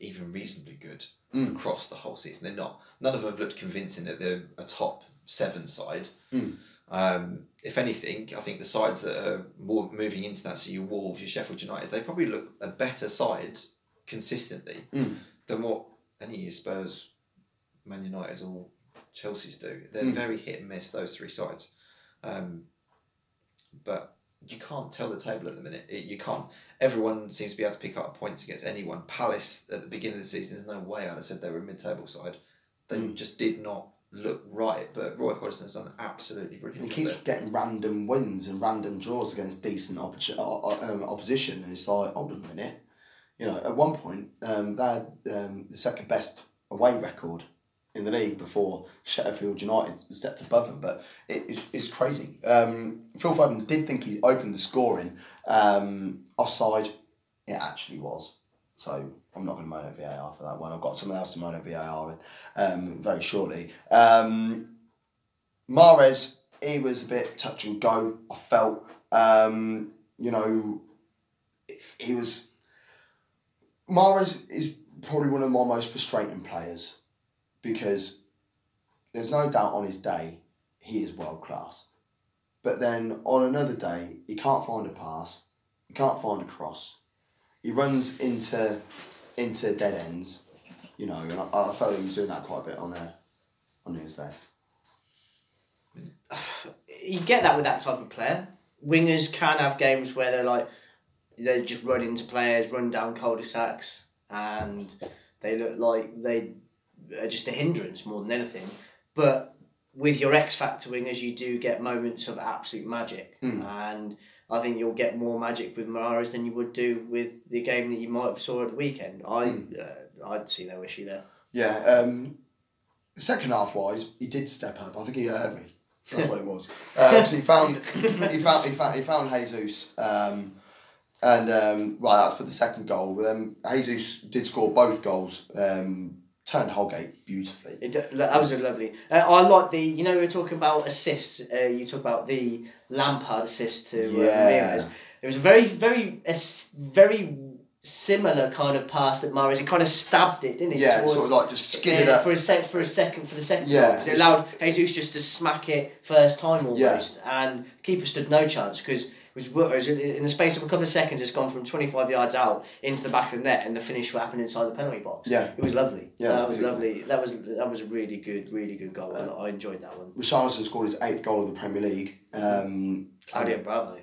even reasonably good Mm. across the whole season. They're not. None of them have looked convincing that they're a top seven side. Mm. Um, if anything, I think the sides that are more moving into that, so your Wolves, your Sheffield United, they probably look a better side consistently Mm. than what any of your Spurs, Man United, or Chelsea's do. They're Mm. very hit and miss those three sides. Um, but you can't tell the table at the minute. It, you can't. Everyone seems to be able to pick up points against anyone. Palace at the beginning of the season, there's no way I'd have said they were a mid-table side. They Mm. just did not look right. But Roy Hodgson's done an absolutely brilliant He keeps there. getting random wins and random draws against decent oppo- uh, uh, um, opposition, and it's like, hold on a minute. You know, at one point, um, they had um, the second best away record in the league before Sheffield United stepped above him. But it, it's, it's crazy. Um, Phil Foden did think he opened the scoring um, offside. It actually was. So I'm not going to moan at VAR for that one. I've got someone else to moan at VAR um, very shortly. Um, Mahrez, he was a bit touch and go. I felt, um, you know, he was. Mahrez is probably one of my most frustrating players because there's no doubt on his day he is world class. But then on another day, he can't find a pass, he can't find a cross, he runs into into dead ends, you know, and I, I felt he was doing that quite a bit on there on his day. *sighs* you get that with that type of player. Wingers can have games where they're like they just run into players, run down cul-de-sacs, and they look like they just a hindrance more than anything. But with your X Factor wingers, you do get moments of absolute magic, Mm. and I think you'll get more magic with Mahrez than you would do with the game that you might have saw at the weekend. I Mm. uh, I'd see no issue there. Yeah, um, second half wise, he did step up. I think he heard me. That's what it was. Um, *laughs* so he found he found he found he found Jesus. Um, and um, right, that's for the second goal. Um, Jesus did score both goals. Um, turned Holgate beautifully. It, that was lovely. Uh, I like the. You know, we were talking about assists. Uh, you talk about the Lampard assist to uh, Yeah. It was a very, very, a very similar kind of pass that Mahrez. He kind of stabbed it, didn't he? Yeah, towards- sort of like just skidded uh, up. for a sec for a second for the second Yeah, because it allowed Jesus just to smack it first time Yeah. almost, and keeper stood no chance because. Was, in in the space of a couple of seconds, it's gone from 25 yards out into the back of the net, and the finish happened inside the penalty box. Yeah. It was lovely. Yeah, that was beautiful. lovely. That was that was a really good, really good goal. I- I enjoyed that one. Richarlison scored his eighth goal of the Premier League. Um, Claudio Bravo.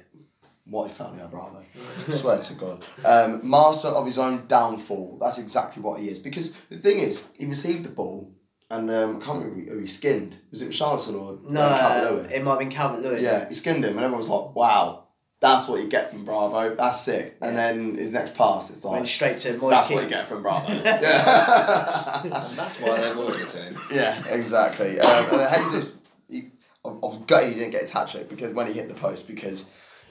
What is Claudio Bravo? I swear to God. Um, master of his own downfall. That's exactly what he is. Because the thing is, he received the ball and um, I can't remember who he skinned. Was it Richarlison or No, uh, uh, Calvert-Lewin? it might have been Calvert Lewin. Yeah, he skinned him and everyone was like, wow, that's what you get from Bravo. That's sick. And then his next pass, it's Went like, straight to Moise that's Kean. what you get from Bravo. *laughs* yeah. *laughs* And that's why they're loyal to him. Yeah, exactly. Um, and then Jesus, he, I, I was gutted he didn't get his hat trick because when he hit the post because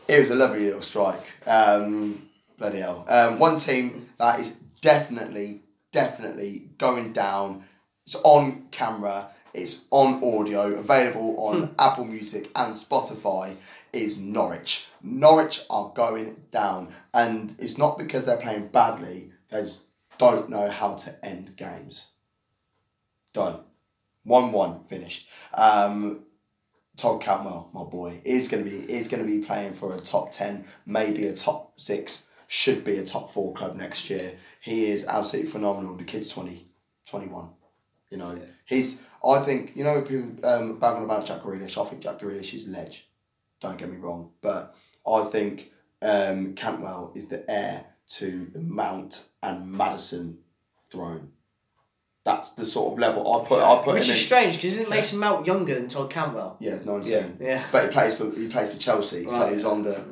it was a lovely little strike. Um, bloody hell. Um, one team that is definitely, definitely going down. It's on camera. It's on audio, available on Apple Music and Spotify. Is Norwich. Norwich are going down, and it's not because they're playing badly. They just don't know how to end games. Done. 1 1 finished. Um, Todd Cantwell, my boy, is going to be is going to be playing for a top 10, maybe a top 6, should be a top 4 club next year. He is absolutely phenomenal. The kid's 20, 21. You know, he's. I think you know people um, on about Jack Grealish. I think Jack Grealish is ledge. Don't get me wrong, but I think um, Cantwell is the heir to the Mount and Maddison throne. That's the sort of level I put. I put Which him is in. strange because isn't Mason Mount younger than Todd Cantwell? Yeah, nineteen. Yeah. But he plays for he plays for Chelsea, so he's on the.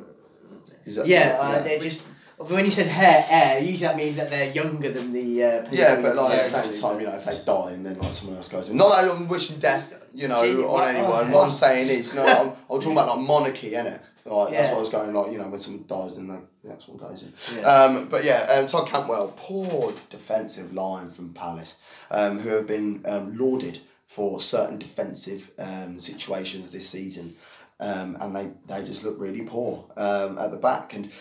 He's at- Yeah, uh, they're just. But when you said hair, air, usually that means that they're younger than the. Uh, Yeah, but like at the to, same time, you know, if they die and then like someone else goes in. Not that I'm wishing death, you know, Gee, on what- anyone. oh, *laughs* what I'm saying is, you know, I'm, I'm talking about like monarchy, innit? Like that's what I was going like, you know, when someone dies, then the the next one goes in. Yeah. Um, but yeah, um, Todd Cantwell, poor defensive line from Palace, um, who have been um, lauded for certain defensive um, situations this season, um, and they they just look really poor um, at the back and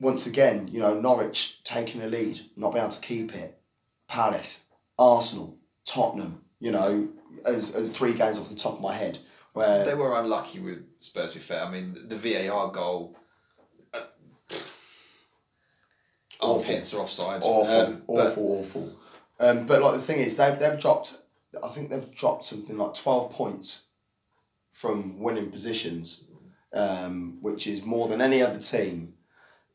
once again, you know, Norwich taking a lead, not being able to keep it. Palace, Arsenal, Tottenham, you know, as, as three games off the top of my head. Where They were unlucky with Spurs, to be fair. I mean, the VAR goal. Uh, Awful. armpits are offside. awful, Um, but awful, awful. Um, but like the thing is, they've, they've dropped, I think they've dropped something like 12 points from winning positions, um, which is more than any other team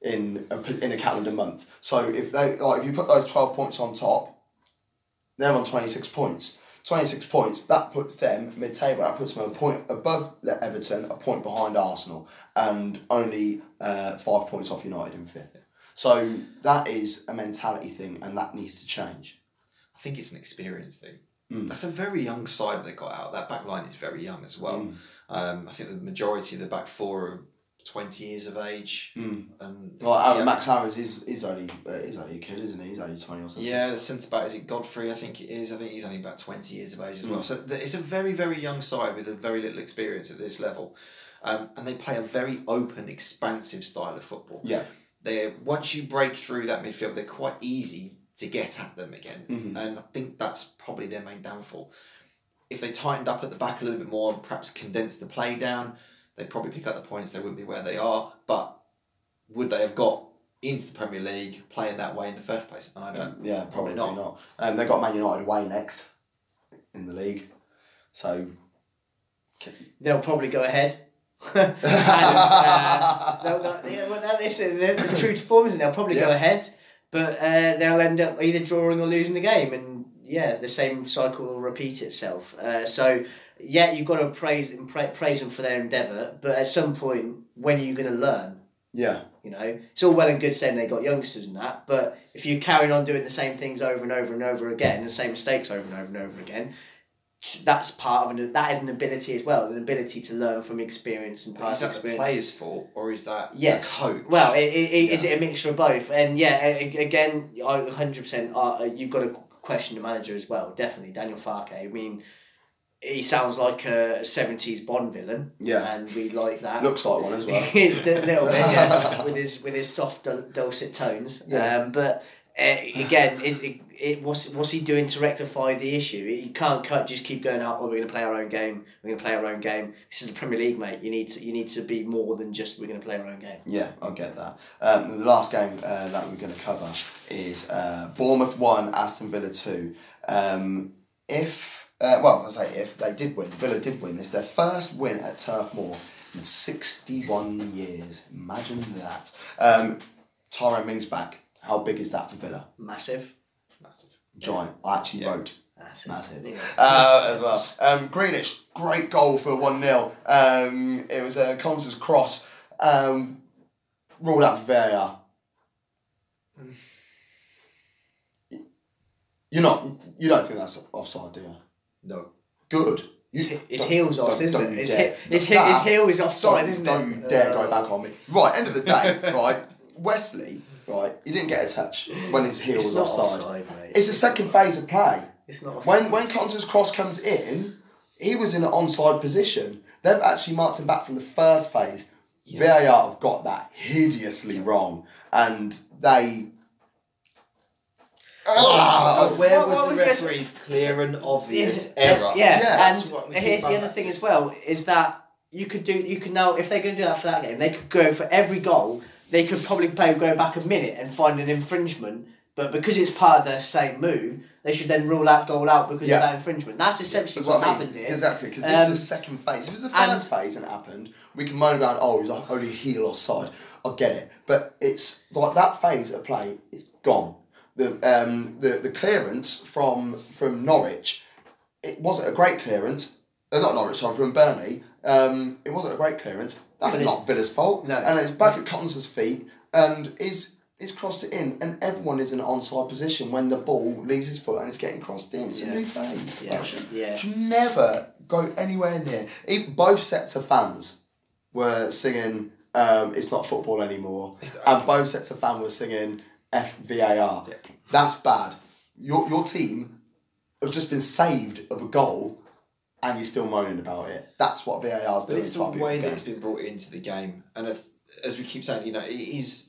in a, in a calendar month. So if they like if you put those 12 points on top, they're on 26 points. 26 points, that puts them mid table, that puts them a point above Everton, a point behind Arsenal, and only uh, five points off United in fifth. So that is a mentality thing, and that needs to change. I think it's an experience thing. Mm. That's a very young side they got out. That back line is very young as well. Mm. Um, I think the majority of the back four are 20 years of age. Mm. And Well, yeah, Max Aarons is, is only uh, he's only a kid, isn't he? He's only twenty or something. Yeah, the centre back is it Godfrey? I think it is. I think he's only about twenty years of age as well. Mm. So th- it's a very very young side with a very little experience at this level, um, and they play a very open, expansive style of football. Yeah. They once you break through that midfield, they're quite easy to get at them again, Mhm. and I think that's probably their main downfall. If they tightened up at the back a little bit more and perhaps condensed the play down, they'd probably pick up the points. They wouldn't be where they are, but would they have got into the Premier League playing that way in the first place? And I don't. Yeah, probably, Probably not. not. Um, they got Man United away next in the league, so They'll probably go ahead. *laughs* and, uh, they'll, they'll, yeah, well, that is the, the true to form, isn't it? They'll probably go ahead, but uh, they'll end up either drawing or losing the game, and yeah, the same cycle will repeat itself. Uh, so yeah, you've got to praise and pra- praise them for their endeavour, but at some point, when are you going to learn? yeah, You know, it's all well and good saying they got youngsters and that, but if you're carrying on doing the same things over and over and over again, the same mistakes over and over and over again, that's part of an, that is an ability as well, an ability to learn from experience and But is past that the player's fault or is that Yes. coach? Well, it, it, it, is it a mixture of both? And yeah, again, I hundred percent. Uh, you've got to question the manager as well. Definitely, Daniel Farke. I mean, he sounds like a seventies Bond villain. Yeah. and we like that. looks like one as well. *laughs* a little bit, yeah, with his with his soft dul- dulcet tones. Yeah. Um, but uh, again, is it, it what's what's he doing to rectify the issue? You can't cut, just keep going out. Oh, we're going to play our own game. We're going to play our own game. This is the Premier League, mate. You need to you need to be more than just we're going to play our own game. Yeah, I get that. Um, the last game uh, that we're going to cover is uh, Bournemouth 1, Aston Villa 2. Um, if, uh, well, I say if, they did win. Villa did win. It's their first win at Turf Moor in 61 years. Imagine that. Um, Tyrone Mings back. How big is that for Villa? Massive. Giant. I actually wrote Massive. Massive. Yeah. uh, as well. Um, Grealish, great goal for 1 0. Um, it was a Constance cross. Um, ruled out for VAR. You're not, you don't think that's offside, do you? No. Good. You, His, heel's off, isn't it? His, dare. his, That- his heel is offside, don't, isn't don't you dare go Uh, back on me. Right, end of the day, *laughs* right? Wesley, right, he didn't get a touch when his heel was offside. offside. It's the second phase of play. It's not. When when Constance Cross comes in, he was in an onside position. They've actually marked him back from the first phase. VAR have got that hideously wrong, and they. Ah, where Well, was well, the referee's clear and obvious yeah, error? Yeah, Yeah, and here's the other thing to. as well is that you could do you could now if they're going to do that for that game they could go for every goal they could probably play go back a minute and find an infringement But because it's part of the same move, they should then rule that goal out because Yeah. of that infringement. That's essentially That's what's what I mean. happened here. Exactly, because this Um, is the second phase. If it was the and- first phase and it happened, we can moan about, oh, it was only heel offside. I get it. But it's like that phase of play is gone. The um the, the clearance from from Norwich, it wasn't a great clearance. Uh, not Norwich, sorry, from Burnley. Um, it wasn't a great clearance. That's not Villa's fault. No. And it's back at Cottons's feet and is is crossed it in and everyone is in an onside position when the ball leaves his foot and it's getting crossed in. It's Yeah. a new phase. Yeah. That should, Yeah. should never go anywhere near. Even both sets of fans were singing um, "It's not football anymore," and both sets of fans were singing "FVAR." Yeah. That's bad. Your your team have just been saved of a goal, and you're still moaning about it. That's what VAR's But doing. it's the way that it's been brought into the game, and if, as we keep saying, you know, it is.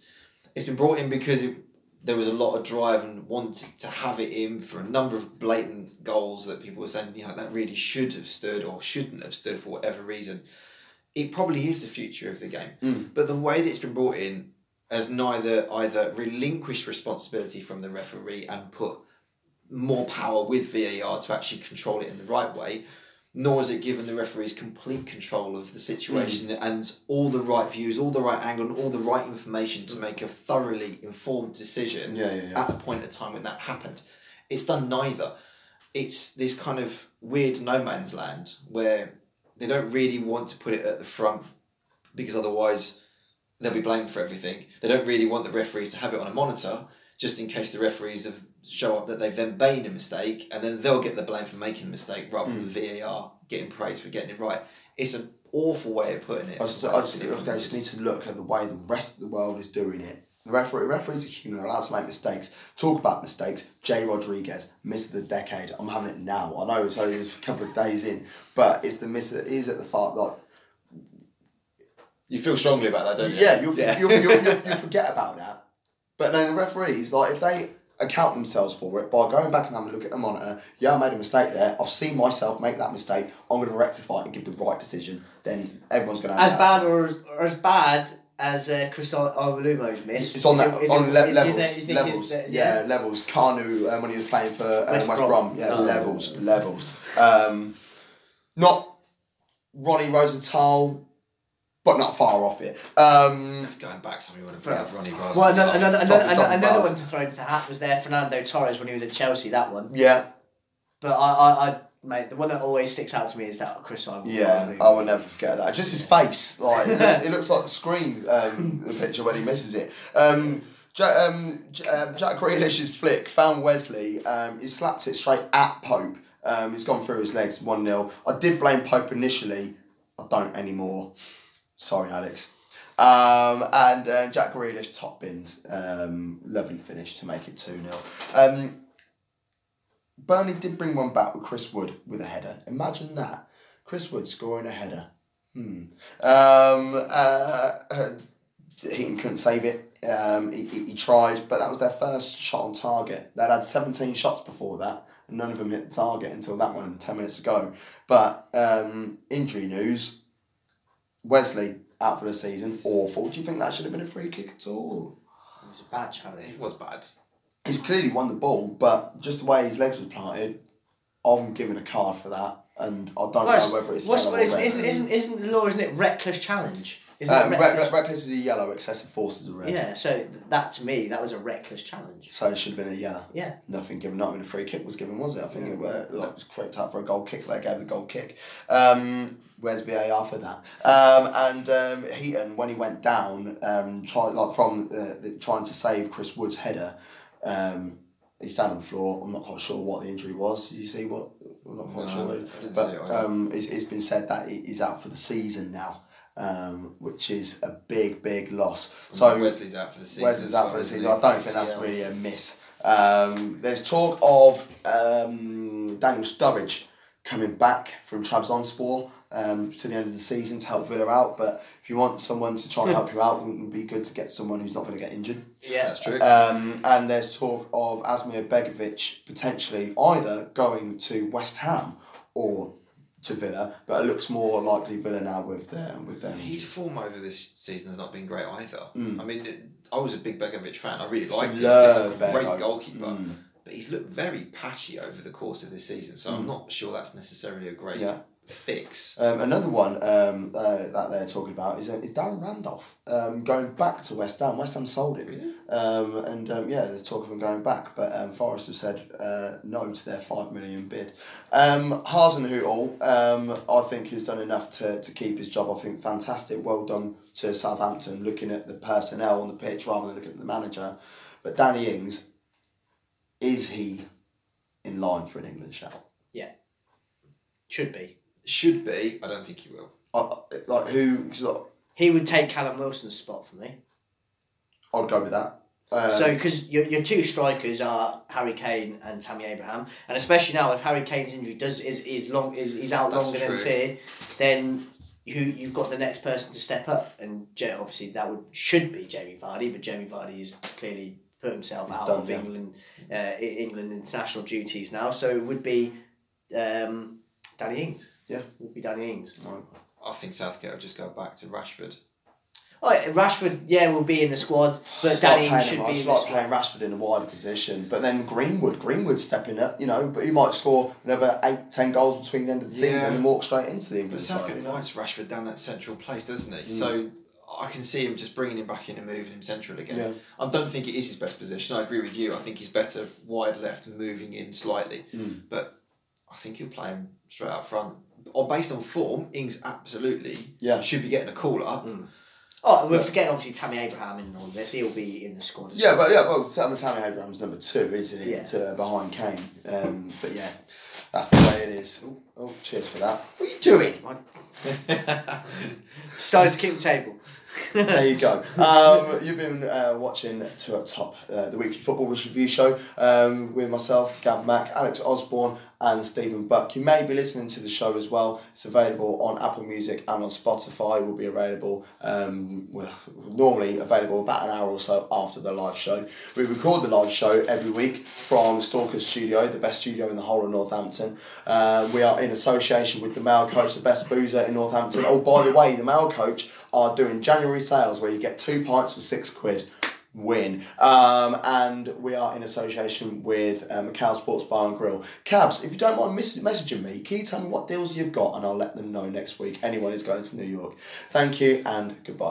It's been brought in because it, there was a lot of drive and wanted to have it in for a number of blatant goals that people were saying, you know, that really should have stood or shouldn't have stood for whatever reason. It probably is the future of the game, Mm. but the way that it's been brought in has neither either relinquished responsibility from the referee and put more power with VAR to actually control it in the right way, nor is it given the referees complete control of the situation mm. and all the right views, all the right angle, and all the right information to make a thoroughly informed decision Yeah, yeah, yeah. at the point of time when that happened. It's done neither. It's this kind of weird no man's land where they don't really want to put it at the front because otherwise they'll be blamed for everything. They don't really want the referees to have it on a monitor just in case the referees have show up that they've then made a mistake and then they'll get the blame for making the mistake rather than hmm. VAR getting praise for getting it right. It's an awful way of putting it. I just, I just, I just need to look at the way the rest of the world is doing it. The referee, referees are human, they're allowed to make mistakes. Talk about mistakes. Jay Rodriguez, miss of the decade. I'm having it now. I know it's only a couple of days in, but it's the miss that is at the fact that. You feel strongly about that, don't you? yeah, you'll, You'll, you'll, you'll, *laughs* you'll forget about that. But then the referees, like if they account themselves for it by going back and having a look at the monitor, yeah, I made a mistake there. I've seen myself make that mistake. I'm going to rectify it and give the right decision. Then everyone's going to as bad or as, or as bad as uh, Chris Iwelumo's miss. It's on that it- on it- le- you levels. think- you think levels. the- yeah. levels. Kanu um, when he was playing for um, West, West Brom. Brom. Yeah, Oh. levels, levels. Um, not Ronnie Rosenthal, but not far off it. Um, That's going back something you want to bring up Ronnie Ross. Well, another, another, Top- another, another, another one to throw into the hat was there Fernando Torres when he was at Chelsea. That one, yeah, but I, I, I mate, the one that always sticks out to me is that Chris Iwelumo. yeah. I will never forget that. Just his face, like it, look- it looks like the screen. Um, the picture when he misses it. Um, Jack, um, um, Jack Grealish's flick found Wesley. Um, he slapped it straight at Pope. Um, he's gone through his legs 1 0. I did blame Pope initially. I don't anymore. Sorry, Alex. Um, and uh, Jack Grealish top bins. Um, lovely finish to make it 2 0. Um, Burnley did bring one back with Chris Wood with a header. Imagine that. Chris Wood scoring a header. Hmm. Um, uh, uh, Heaton couldn't save it. Um, he, he, he tried, but that was their first shot on target. They'd had 17 shots before that, and none of them hit the target until that one 10 minutes ago. But um, injury news Wesley out for the season. Awful. Do you think that should have been a free kick at all? It was a bad challenge. It was bad. He's clearly won the ball, but just the way his legs were planted, I'm giving a card for that. And I don't Well, know whether it's what's, yellow or isn't, isn't, isn't the law, isn't it reckless challenge? Isn't Um, it rec- reckless? rec- reckless is a yellow, excessive force is a red. yeah, so th- that to me, that was a reckless challenge. So it should have been a yellow. Yeah. Nothing given, not even a free kick was given, was it? I think it, were, like, it was correct out for a goal kick. They gave the goal kick. Um, where's VAR for that? Um, and um, Heaton, when he went down, um, try, like from uh, the, trying to save Chris Wood's header, um, he's down on the floor. I'm not quite sure what the injury was. Did you see what? I'm not quite No, sure. I didn't see it but either. um, it's, it's been said that he's out for the season now. Um, which is a big, big loss. So Wesley's out for the season. Wesley's out for the season. I don't think that's really a miss. Um, there's talk of um, Daniel Sturridge coming back from Trabzonspor um, to the end of the season to help Villa out. But if you want someone to try and help you out, it wouldn't be good to get someone who's not going to get injured? Yeah, That's true. Um, and there's talk of Asmir Begovic potentially either going to West Ham or to Villa, but it looks more likely Villa now with their with them. His form over this season has not been great either. Mm. I mean, it- I was a big Begovic fan. I really liked him. He's a great Bego. goalkeeper. Mm. But he's looked very patchy over the course of this season, so I'm not sure that's necessarily a great Yeah. Fix. Um, another one um, uh, that they're talking about is, uh, is Darren Randolph um, going back to West Ham. West Ham sold him. Really? Um, and um, yeah, there's talk of him going back, but um, Forest have said uh, no to their five million bid. Um, Hasenhüttl, um, I think, has done enough to, to keep his job. I think fantastic, well done to Southampton, looking at the personnel on the pitch rather than looking at the manager. But Danny Ings, is he in line for an England shout? Yeah. Should be. Should be. I don't think he will. Uh, like who? 'cause, like, He would take Callum Wilson's spot for me. I'd go with that. Um, So, because your, your two strikers are Harry Kane and Tammy Abraham, and especially now if Harry Kane's injury does is is long is, is out longer true. than feared, then you you've got the next person to step up, and Ja- obviously that would should be Jamie Vardy, but Jamie Vardy has clearly put himself He's out done, of yeah. England uh, England international duties now, so it would be um, Danny Ings. Yeah. would be Danny Ings. I think Southgate will just go back to Rashford. Oh, Rashford, yeah, will be in the squad, but It's Danny Ings should him, be it's in like playing Rashford in a wider position. But then Greenwood, Greenwood stepping up, you know, but he might score another eight, ten goals between the end of the Yeah. season and walk straight into the But England side. Southgate You likes Rashford down that central place, doesn't he? Mm. So I can see him just bringing him back in and moving him central again. Yeah. I don't think it is his best position. I agree with you. I think he's better wide left, and moving in slightly. Mm. But I think he'll play him straight up front. Or based on form, Ings absolutely Yeah. should be getting a call up. Oh, and we're Yeah. forgetting obviously Tammy Abraham in all this. He'll be in the squad. As Yeah, well. but yeah, well, Tammy Tammy Abraham's number two, isn't he? Yeah. To, behind Kane. Um, but yeah, that's the way it is. Oh, oh, cheers for that. What are you doing? decided to keep the table. There you go. Um, you've been uh, watching Two Up Top, uh, the weekly football review show um, with myself, Gav Mack, Alex Osborne, and Stephen Buck. You may be listening to the show as well. It's available on Apple Music and on Spotify. Will be available. Um, well, normally available about an hour or so after the live show. We record the live show every week from Stalker's Studio, the best studio in the whole of Northampton. Uh, we are in association with the Mail Coach, the best boozer in Northampton. Oh, by the way, the Mail Coach are doing January sales where you get two pints for six quid. Win. Um, and we are in association with Macau Sports Bar and Grill. Cabs, if you don't mind mes- messaging me, can you tell me what deals you've got and I'll let them know next week. Anyone is going to New York. Thank you and goodbye.